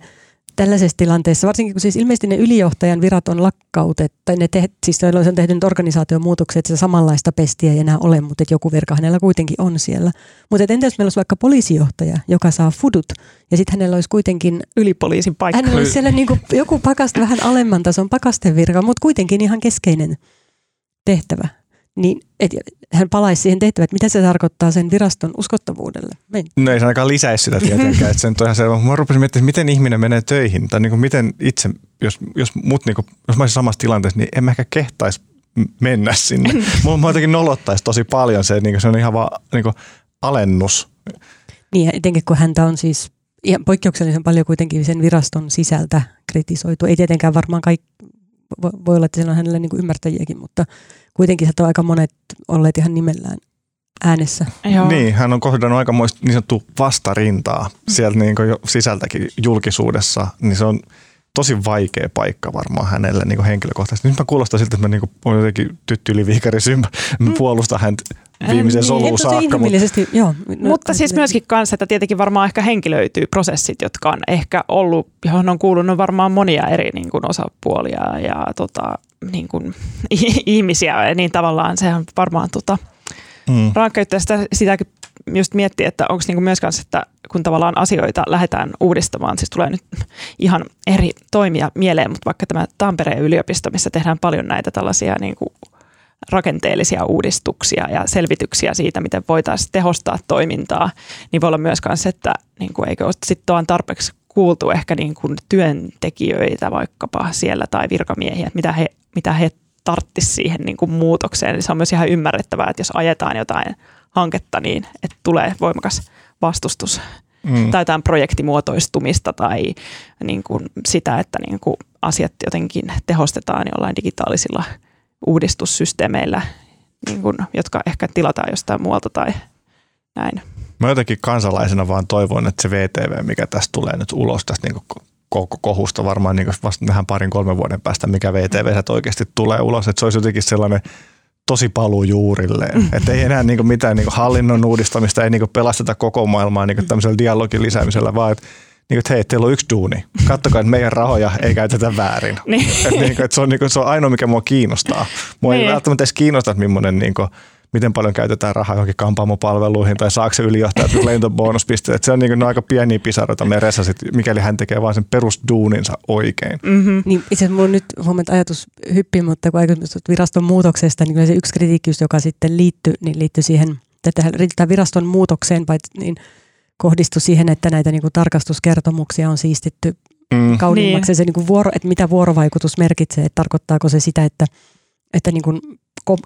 Speaker 1: tällaisessa tilanteessa, varsinkin kun siis ilmeisesti ne ylijohtajan virat on lakkautettu, tai ne te, siis on tehnyt organisaation muutoksia, että se samanlaista pestiä ei enää ole, mutta että joku virka hänellä kuitenkin on siellä. Mutta entä jos meillä olisi vaikka poliisijohtaja, joka saa fudut, ja sitten hänellä olisi kuitenkin
Speaker 3: Ylipoliisin paikka.
Speaker 1: Hänellä olisi siellä niin kuin joku pakast, vähän alemman tason pakastevirka, mutta kuitenkin ihan keskeinen tehtävä. Niin, et, hän palaisi siihen tehtävään, että mitä se tarkoittaa sen viraston uskottavuudelle. Me ei
Speaker 2: No ei se ainakaan lisäisi sitä tietenkään. että se nyt on ihan selvä. Mä rupesin miettimään, että miten ihminen menee töihin. Tai niin kuin miten itse, jos, jos, mut niin kuin, jos mä olisin samassa tilanteessa, niin en mä ehkä kehtaisi mennä sinne. [laughs] Mulla mä jotenkin nolottaisi tosi paljon se, niin kuin se on ihan vaan niin kuin alennus.
Speaker 1: Niin, etenkin kun häntä on siis ihan poikkeuksellisen paljon kuitenkin sen viraston sisältä kritisoitu. Ei tietenkään varmaan kaikki, voi olla, että siellä on hänellä niin kuin ymmärtäjiäkin, mutta kuitenkin sieltä on aika monet olleet ihan nimellään äänessä.
Speaker 3: Joo.
Speaker 2: Niin, hän on kohdannut aikamoista niin sanottua vastarintaa sieltä niin kuin jo sisältäkin julkisuudessa, niin se on tosi vaikea paikka varmaan hänelle niin kuin henkilökohtaisesti. Nyt mä kuulostan siltä, että mä niin kuin, olen jotenkin tytty yliviikari sympä, mä puolustan häntä viimeisen
Speaker 1: niin,
Speaker 2: soluun
Speaker 1: tosi
Speaker 2: saakka. Mutta,
Speaker 1: joo. No,
Speaker 3: Mutta siis myöskin kanssa, että tietenkin varmaan ehkä henkilöityy prosessit, jotka on ehkä ollut, johon on kuulunut varmaan monia eri niin kuin osapuolia ja tota, niin kuin, [laughs] ihmisiä, niin tavallaan se on varmaan tota,
Speaker 2: mm.
Speaker 3: rankka sitä, sitäkin just miettiä, että onko niinku myös kanssa, että kun tavallaan asioita lähdetään uudistamaan, siis tulee nyt ihan eri toimia mieleen, mutta vaikka tämä Tampereen yliopisto, missä tehdään paljon näitä tällaisia niinku rakenteellisia uudistuksia ja selvityksiä siitä, miten voitaisiin tehostaa toimintaa, niin voi olla myös kanssa, että niin kuin, eikö ole sitten tarpeeksi kuultu ehkä niin kuin työntekijöitä vaikkapa siellä tai virkamiehiä, että mitä he, mitä he tarttis siihen niin kuin muutokseen. Eli se on myös ihan ymmärrettävää, että jos ajetaan jotain hanketta, niin että tulee voimakas vastustus
Speaker 2: Mm.
Speaker 3: tai jotain projektimuotoistumista tai niin kuin sitä, että niin kuin asiat jotenkin tehostetaan jollain digitaalisilla uudistussysteemeillä, niin kuin, jotka ehkä tilataan jostain muualta tai näin.
Speaker 2: Mä jotenkin kansalaisena vaan toivon, että se VTV, mikä tästä tulee nyt ulos tästä niin koko kohusta varmaan niin vasta vähän parin kolmen vuoden päästä, mikä VTV oikeasti tulee ulos, että se olisi jotenkin sellainen tosi paluu juurilleen. Että ei enää niin mitään niin hallinnon uudistamista, ei niin pelasteta koko maailmaa niin tämmöisellä dialogin lisäämisellä, vaan että niin kuin, että hei, teillä on yksi duuni. Kattokaa, että meidän rahoja ei käytetä väärin. [laughs]
Speaker 3: Niin.
Speaker 2: että, niin kuin, että se, on, niin kuin, se on ainoa, mikä mua kiinnostaa. Mua
Speaker 3: Niin.
Speaker 2: ei välttämättä edes kiinnosta, että millainen, niin kuin, miten paljon käytetään rahaa johonkin kampaamopalveluihin tai saako se ylijohtajat nyt lentobonuspisteet. Se on, niin kuin, aika pieniä pisaroita meressä, sit, mikäli hän tekee vain sen perusduuninsa oikein.
Speaker 3: Mm-hmm.
Speaker 1: Niin itse asiassa mulla on nyt huomenta ajatus hyppi, mutta kun aikaisemmin viraston muutoksesta, niin se yksi kritiikki, joka sitten liittyi, niin liittyi siihen, että tähän viraston muutokseen, vai niin kohdistui siihen, että näitä niin kuin tarkastuskertomuksia on siistitty
Speaker 2: Mm.
Speaker 1: kauniimmaksi.
Speaker 3: Niin.
Speaker 1: Se niin kuin vuoro, että mitä vuorovaikutus merkitsee, että tarkoittaako se sitä, että, että niin kuin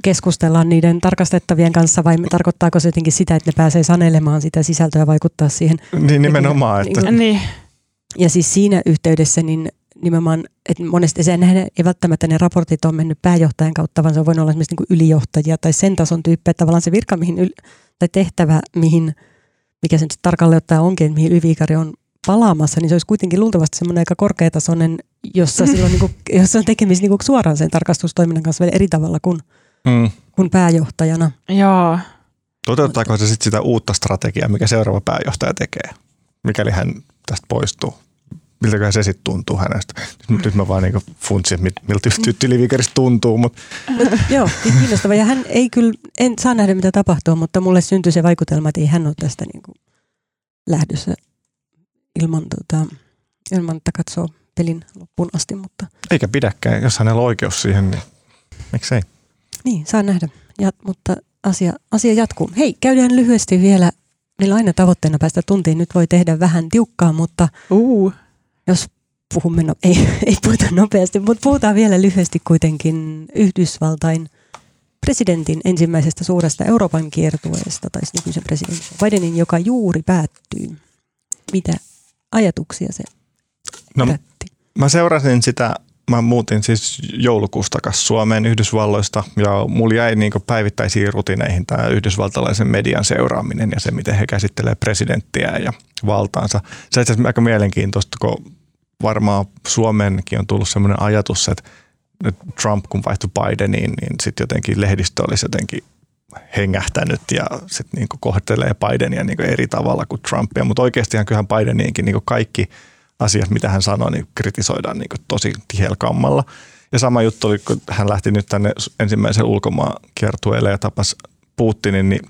Speaker 1: keskustellaan niiden tarkastettavien kanssa vai tarkoittaako se jotenkin sitä, että ne pääsee sanelemaan sitä sisältöä ja vaikuttaa siihen.
Speaker 2: Niin nimenomaan,
Speaker 1: Niin
Speaker 2: että
Speaker 1: kuin-
Speaker 3: Niin.
Speaker 1: Ja siis siinä yhteydessä niin nimenomaan, että monesti se ei välttämättä ne raportit on mennyt pääjohtajan kautta, vaan se on voinut olla esimerkiksi niin kuin ylijohtajia tai sen tason tyyppejä, että tavallaan se virka mihin, yl- tai tehtävä, mihin, mikä se nyt tarkalleen ottaen onkin, että mihin yliviikari on palaamassa, niin se olisi kuitenkin luultavasti semmoinen aika korkeatasoinen, jossa, silloin niin kuin, jossa on tekemistä niin kuin suoraan sen tarkastustoiminnan kanssa vielä eri tavalla kuin,
Speaker 2: mm.
Speaker 1: kuin pääjohtajana.
Speaker 3: Joo.
Speaker 2: toteuttaako se sitten sitä uutta strategiaa, mikä seuraava pääjohtaja tekee, mikäli hän tästä poistuu? Miltäköhän se sitten tuntuu hänestä? Nyt, nyt mä vaan niinku funtsin, että mit- miltä just Yliviikeristä tuntuu, mutta
Speaker 1: Mut, joo, niin kiinnostava. Ja hän ei kyllä, en saa nähdä mitä tapahtuu, mutta mulle syntyi se vaikutelma, että ei hän ole tästä niin kuin lähdössä ilman, tota, ilman, että katsoo pelin loppuun asti. Mutta
Speaker 2: eikä pidäkään, jos hänellä on oikeus siihen, niin miksei?
Speaker 1: niin, saa nähdä. Ja, mutta asia, asia jatkuu. Hei, käydään lyhyesti vielä. Meillä on aina tavoitteena päästä tuntiin. Nyt voi tehdä vähän tiukkaa, mutta
Speaker 3: Uh.
Speaker 1: Jos puhumme, no, ei, [laughs] ei puhuta nopeasti, mutta puhutaan vielä lyhyesti kuitenkin Yhdysvaltain presidentin ensimmäisestä suuresta Euroopan kiertueesta, tai nykyisen presidentin Bidenin, joka juuri päättyy. Mitä ajatuksia se
Speaker 2: No, mä seurasin sitä, mä muutin siis joulukuusta takaisin Suomeen Yhdysvalloista ja mulla jäi niin päivittäisiin rutineihin tämä yhdysvaltalaisen median seuraaminen ja se, miten he käsittelee presidenttiä ja valtaansa. Se on itse aika mielenkiintoista, kun varmaan Suomeenkin on tullut sellainen ajatus, että Trump kun vaihtui Bideniin, niin sitten jotenkin lehdistö olisi jotenkin hengähtänyt ja sitten niin kohtelee Bidenia niin eri tavalla kuin Trumpia, mutta oikeastihan kyllähän Bideniinkin niin kaikki asiat, mitä hän sanoi, niin kritisoidaan niin tosi tiheällä kammalla. Ja sama juttu oli, kun hän lähti nyt tänne ensimmäisen ulkomaan kiertueelle ja tapasi Putinin, niin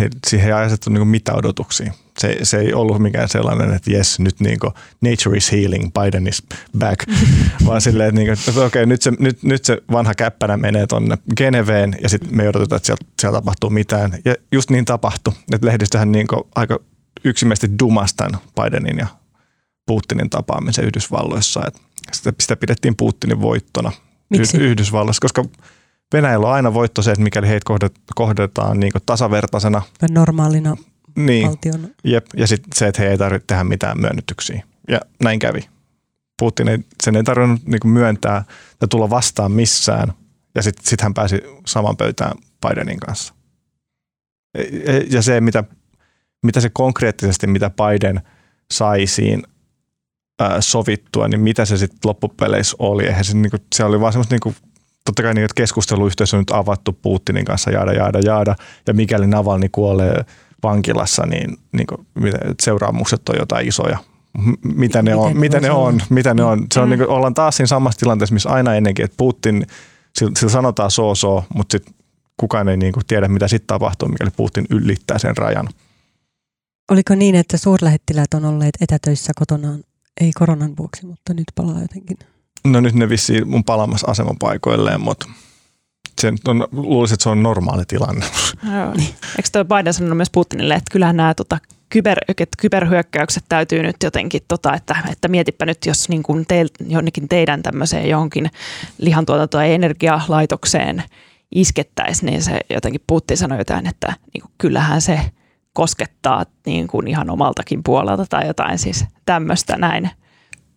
Speaker 2: he, siihen ei asetettu niin mitään odotuksia. Se, se ei ollut mikään sellainen, että jes, nyt niin nature is healing, Biden is back, [laughs] vaan silleen, että, niin kuin, että okei, nyt se, nyt, nyt se vanha käppänä menee tuonne Geneveen ja sitten me ei odoteta, että siellä, siellä tapahtuu mitään. Ja just niin tapahtui, että lehdistöhän niin aika yksimielisesti dumasi tämän Bidenin ja Putinin tapaamisen Yhdysvalloissa. Että sitä, sitä pidettiin Putinin voittona
Speaker 1: Miksi?
Speaker 2: Yhdysvalloissa, koska Venäjällä on aina voitto se, että mikäli heitä kohdet- kohdetaan niin tasavertaisena,
Speaker 1: Normaalina
Speaker 2: niin,
Speaker 1: valtion.
Speaker 2: jep, ja sitten se, että he ei tarvitse tehdä mitään myönnytyksiä. Ja näin kävi. Putin ei, sen ei tarvinnut niin myöntää ja tulla vastaan missään, ja sitten sit hän pääsi saman pöytään Bidenin kanssa. E- e- Ja se, mitä, mitä se konkreettisesti, mitä Biden sai siinä ää, sovittua, niin mitä se sitten loppupeleissä oli. Eihän se, niinku, se oli vaan semmoista, niinku, totta kai niin, että keskusteluyhteys on nyt avattu Putinin kanssa, jaada, jaada, jaada, ja mikäli Navalni kuolee vankilassa, niin, niin kuin, mitä- seuraamukset on jotain isoja. Mitä ne on, mitä ne on, mitä ne on. Se on
Speaker 3: Mm.
Speaker 2: niin kuin, ollaan taas siinä samassa tilanteessa, missä aina ennenkin, että Putin, sillä, sillä sanotaan so so, mutta sitten kukaan ei niin kuin tiedä, mitä sitten tapahtuu, mikäli Putin ylittää sen rajan.
Speaker 1: Oliko niin, että suurlähettiläät on olleet etätöissä kotonaan, ei koronan vuoksi, mutta nyt palaa jotenkin?
Speaker 2: No nyt ne vissiin mun palaamassa asemapaikoilleen, mutta sen on, luulisin, että se on normaali tilanne.
Speaker 3: Joo. Eikö toi Biden sanonut myös Putinille, että kyllähän nämä tota, kyber, että kyberhyökkäykset täytyy nyt jotenkin, tota, että, että mietipä nyt, jos niin kuin teil, jonnekin teidän tämmöiseen johonkin lihantuotantoa ja energialaitokseen iskettäisiin, niin se jotenkin Putin sanoi jotain, että niin kuin, kyllähän se koskettaa niin kuin ihan omaltakin puolelta tai jotain siis tämmöistä näin.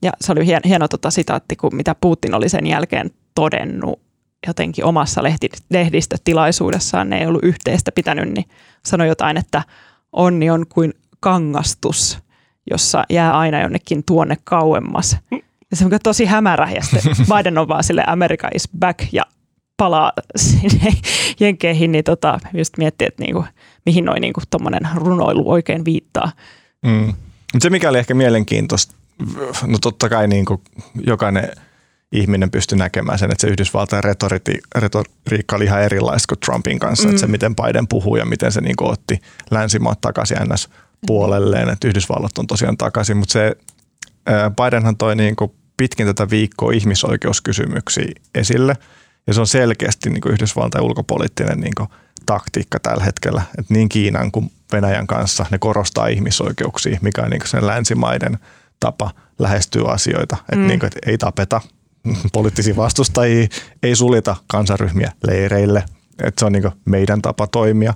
Speaker 3: Ja se oli hieno, hieno tota sitaatti, kun mitä Putin oli sen jälkeen todennut jotenkin omassa lehti, lehdistötilaisuudessaan, ne ei ollut yhteistä pitänyt, niin sanoi jotain, että onni on kuin kangastus, jossa jää aina jonnekin tuonne kauemmas. Ja se on tosi hämärä ja sitten [laughs] Biden on vaan sille America is back ja palaa sinne [laughs] jenkeihin, niin tota, just miettii, että niinku, mihin noin niinku tommonen runoilu oikein viittaa.
Speaker 2: Mm. se mikä oli ehkä mielenkiintoista, no totta kai niin kuin jokainen ihminen pystyi näkemään sen, että se Yhdysvaltain retoriikka oli ihan erilaista kuin Trumpin kanssa. Mm. Että se, miten Biden puhuu ja miten se niin kuin otti länsimaat takaisin ns. puolelleen, että Yhdysvallat on tosiaan takaisin. Mutta se Bidenhan toi niin kuin pitkin tätä viikkoa ihmisoikeuskysymyksiä esille. Ja se on selkeästi niin kuin Yhdysvaltain ulkopoliittinen niin kuin taktiikka tällä hetkellä. Että niin Kiinan kuin Venäjän kanssa ne korostaa ihmisoikeuksia, mikä on niin sen länsimaiden tapa lähestyä asioita. Että, mm. niin kuin, että ei tapeta poliittisia vastustajia, ei sulita kansaryhmiä leireille. Että se on niin meidän tapa toimia.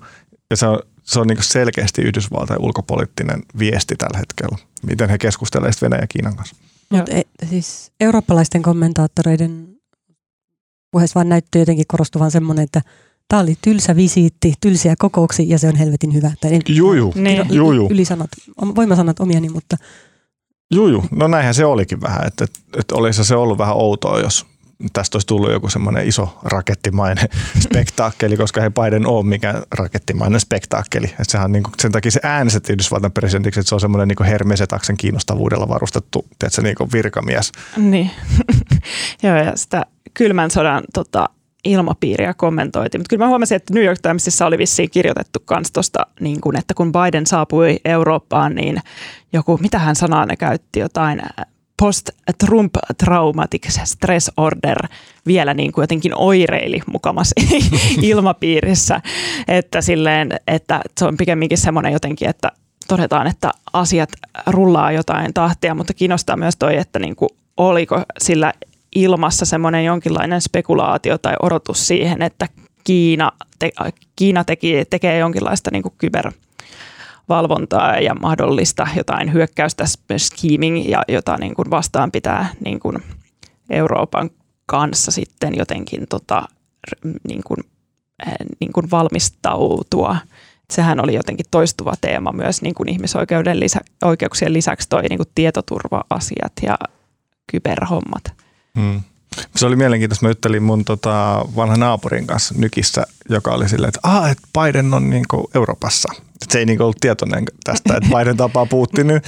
Speaker 2: Ja se on, se on niin selkeästi Yhdysvaltain ulkopoliittinen viesti tällä hetkellä, miten he keskustelevat Venäjän ja Kiinan kanssa.
Speaker 1: Mutta e, siis eurooppalaisten kommentaattoreiden puheessa vaan näyttää jotenkin korostuvan semmoinen, että tämä oli tylsä visiitti, tylsiä kokouksia ja se on helvetin hyvä. Tai
Speaker 2: juu, juu. Niin. Juu, juu.
Speaker 1: Ylisanat, voimasanat omiani, mutta
Speaker 2: Juu, juu. no näinhän se olikin vähän, että, että, että olisi se ollut vähän outoa, jos tästä olisi tullut joku semmoinen iso rakettimainen [laughs] spektaakkeli, koska he Biden ole mikään rakettimainen spektaakkeli. Että sehän on niin kuin, sen takia se äänestettiin Yhdysvaltain presidentiksi, että se on semmoinen niin Hermesetaksen kiinnostavuudella varustettu että se niin virkamies.
Speaker 3: Niin, [laughs] joo ja sitä kylmän sodan tota, ilmapiiriä kommentoitiin. Mutta kyllä mä huomasin, että New York Timesissa oli vissiin kirjoitettu myös tuosta, niin kun, että kun Biden saapui Eurooppaan, niin joku, mitä hän sanaa ne käytti, jotain post-Trump traumatic stress order vielä niin kuin jotenkin oireili mukamassa [laughs] ilmapiirissä, että, silleen, että se on pikemminkin semmoinen jotenkin, että todetaan, että asiat rullaa jotain tahtia, mutta kiinnostaa myös toi, että niin kuin oliko sillä ilmassa semmoinen jonkinlainen spekulaatio tai odotus siihen, että Kiina, te, Kiina teki, tekee jonkinlaista niin kuin kybervalvontaa ja mahdollista jotain hyökkäystä scheming ja jota niin kuin vastaan pitää niin kuin Euroopan kanssa sitten jotenkin tota, niin kuin, eh, niin kuin valmistautua. Sehän oli jotenkin toistuva teema myös niin kuin ihmisoikeuden lisä, oikeuksien lisäksi toi niin kuin tietoturva-asiat ja kyberhommat.
Speaker 2: Mm. Se oli mielenkiintoista. Mä juttelin mun tota, vanhan naapurin kanssa Nykissä, joka oli silleen, että, ah, että Biden on niinku Euroopassa. Et se ei niinku ollut tietoinen tästä, että Biden tapaa Putinin.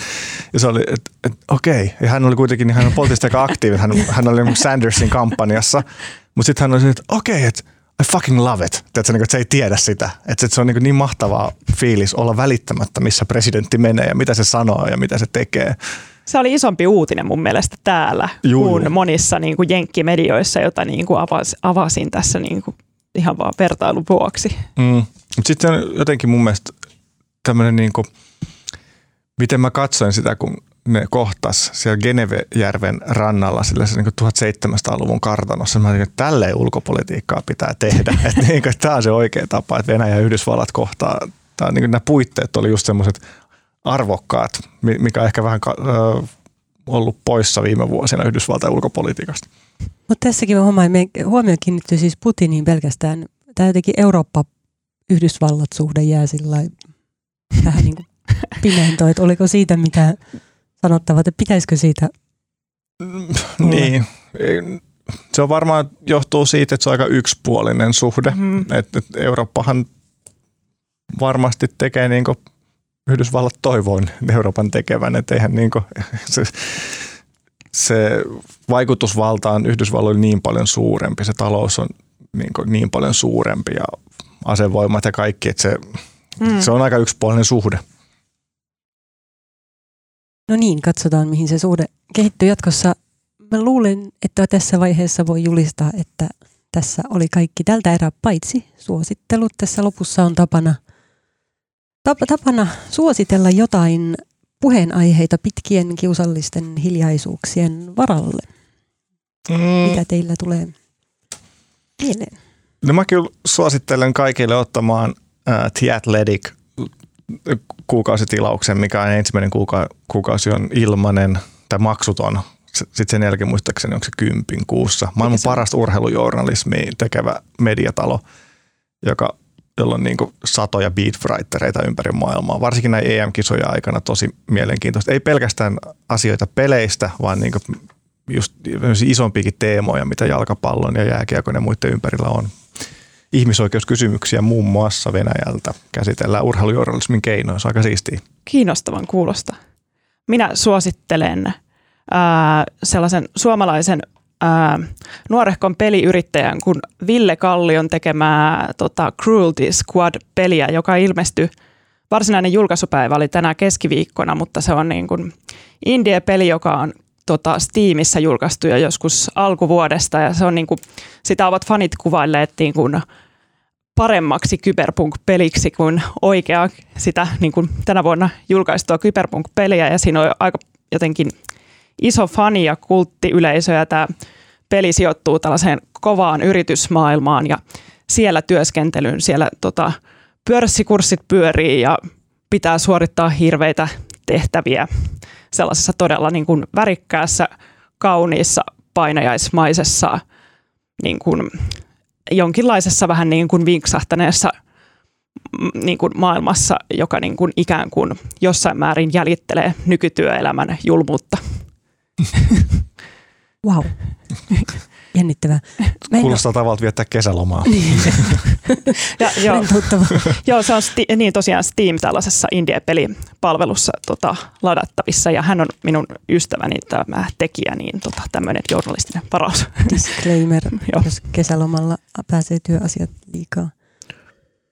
Speaker 2: Ja se oli, että, että okei. Ja hän oli kuitenkin hän poliittisesti aika aktiivinen. Hän, hän oli Sandersin kampanjassa. Mutta sitten hän oli että okei, että I fucking love it. Tiedätkö, niin, että se ei tiedä sitä. Että se on niin, niin mahtavaa fiilis olla välittämättä, missä presidentti menee ja mitä se sanoo ja mitä se tekee
Speaker 3: se oli isompi uutinen mun mielestä täällä Juu. kuin monissa niin kuin jenkkimedioissa, jota niin kuin avas, avasin tässä niin kuin ihan vaan vertailun vuoksi.
Speaker 2: Mm. Sitten jotenkin mun mielestä tämmöinen, niin kuin, miten mä katsoin sitä, kun ne kohtas siellä Genevejärven rannalla sillä se niin 1700-luvun kartanossa. Mä että tälleen ulkopolitiikkaa pitää tehdä. [laughs] että niin kuin, tämä on se oikea tapa, että Venäjä ja Yhdysvallat kohtaa. Tämä, niin kuin, nämä puitteet oli just semmoiset arvokkaat, mikä on ehkä vähän ollut poissa viime vuosina Yhdysvaltain ulkopolitiikasta.
Speaker 1: Mutta tässäkin huomio, huomio kiinnittyy siis Putiniin pelkästään. Tämä jotenkin Eurooppa-Yhdysvallat-suhde jää sillä vähän [laughs] niin kuin pimentoa, että oliko siitä mitä sanottavaa, että pitäisikö siitä
Speaker 2: olla? Niin, se on varmaan johtuu siitä, että se on aika yksipuolinen suhde. Mm. Että, että Eurooppahan varmasti tekee niin kuin Yhdysvallat toivoin Euroopan tekevän, että eihän niin kuin, se, se vaikutusvalta on Yhdysvalloilla niin paljon suurempi, se talous on niin, kuin, niin paljon suurempi ja asevoimat ja kaikki, että se, mm. se on aika yksipuolinen suhde.
Speaker 1: No niin, katsotaan mihin se suhde kehittyy jatkossa. Mä luulen, että tässä vaiheessa voi julistaa, että tässä oli kaikki tältä erää paitsi suosittelut. Tässä lopussa on tapana – tapana suositella jotain puheenaiheita pitkien kiusallisten hiljaisuuksien varalle. Mm. Mitä teillä tulee mieleen?
Speaker 2: No mä kyllä suosittelen kaikille ottamaan uh, The Athletic kuukausitilauksen, mikä on ensimmäinen kuuka- kuukausi on ilmanen tai maksuton. Sitten sen jälkeen muistaakseni onko se kympin kuussa. Maailman parasta urheilujournalismia tekevä mediatalo, joka jolla on niin satoja beatwritereita ympäri maailmaa. Varsinkin näin EM-kisoja aikana tosi mielenkiintoista. Ei pelkästään asioita peleistä, vaan niin just isompiakin teemoja, mitä jalkapallon ja jääkiekon ja muiden ympärillä on. Ihmisoikeuskysymyksiä muun muassa Venäjältä käsitellään urheilujournalismin keinoin. Se on aika siistiä.
Speaker 3: Kiinnostavan kuulosta. minä suosittelen ää, sellaisen suomalaisen ää, nuorehkon peliyrittäjän kuin Ville Kallion tekemää tota, Cruelty Squad-peliä, joka ilmestyi. Varsinainen julkaisupäivä oli tänä keskiviikkona, mutta se on niin kuin indie-peli, joka on tota, Steamissa julkaistu jo joskus alkuvuodesta. Ja se on niin kuin, sitä ovat fanit kuvailleet niin kuin paremmaksi kyberpunk-peliksi kuin oikea sitä niin kuin tänä vuonna julkaistua kyberpunk-peliä ja siinä on aika jotenkin iso fani- ja kulttiyleisö ja tämä peli sijoittuu tällaiseen kovaan yritysmaailmaan ja siellä työskentelyyn, siellä tota, pörssikurssit pyörii ja pitää suorittaa hirveitä tehtäviä sellaisessa todella niin kuin värikkäässä, kauniissa, painajaismaisessa niin kuin jonkinlaisessa vähän niin kuin vinksahtaneessa mm, niin kuin maailmassa, joka niin kuin ikään kuin jossain määrin jäljittelee nykytyöelämän julmuutta.
Speaker 1: Wow. Jännittävää.
Speaker 2: Mä Kuulostaa ole... tavallta viettää kesälomaa. Niin. [laughs]
Speaker 3: ja, joo, joo, se on sti- niin tosiaan Steam tällaisessa indie-pelipalvelussa tota, ladattavissa ja hän on minun ystäväni tämä tekijä, niin tota, tämmöinen journalistinen varaus.
Speaker 1: Disclaimer, [laughs] jos kesälomalla pääsee työasiat liikaa.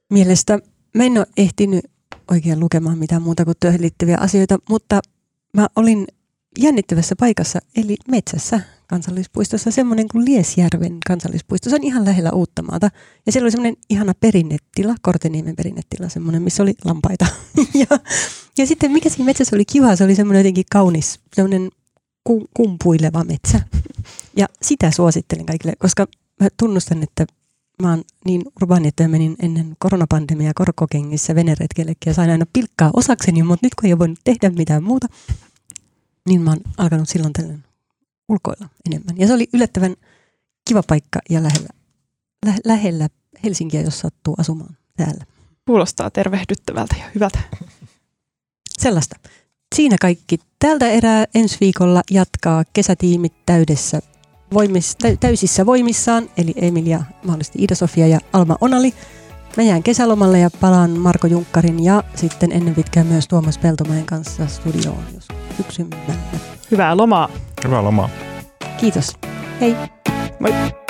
Speaker 1: Mielestä mä en ole ehtinyt oikein lukemaan mitään muuta kuin työhön liittyviä asioita, mutta mä olin jännittävässä paikassa, eli metsässä kansallispuistossa, semmoinen kuin Liesjärven kansallispuisto. Se on ihan lähellä Uuttamaata. Ja siellä oli semmoinen ihana perinnettila, Korteniemen perinnettila, semmoinen, missä oli lampaita. [laughs] ja, ja sitten mikä siinä metsässä oli kiva, se oli semmoinen jotenkin kaunis, semmoinen ku, kumpuileva metsä. Ja sitä suosittelen kaikille, koska mä tunnustan, että mä oon niin urbaani, että menin ennen koronapandemiaa korkokengissä veneretkellekin ja sain aina pilkkaa osakseni, mutta nyt kun ei ole voinut tehdä mitään muuta, niin mä oon alkanut silloin tällöin ulkoilla enemmän. Ja se oli yllättävän kiva paikka ja lähellä, lä- lähellä Helsinkiä, jos sattuu asumaan täällä.
Speaker 3: Kuulostaa tervehdyttävältä ja hyvältä.
Speaker 1: Sellaista. Siinä kaikki. Tältä erää ensi viikolla jatkaa kesätiimit täydessä voimis, täysissä voimissaan, eli Emilia, mahdollisesti Ida-Sofia ja Alma Onali. Mä jään kesälomalle ja palaan Marko Junkkarin ja sitten ennen pitkään myös Tuomas Peltomäen kanssa studioon, jos syksymällä.
Speaker 3: Hyvää lomaa.
Speaker 2: Hyvää lomaa.
Speaker 1: Kiitos. Hei.
Speaker 3: Moi.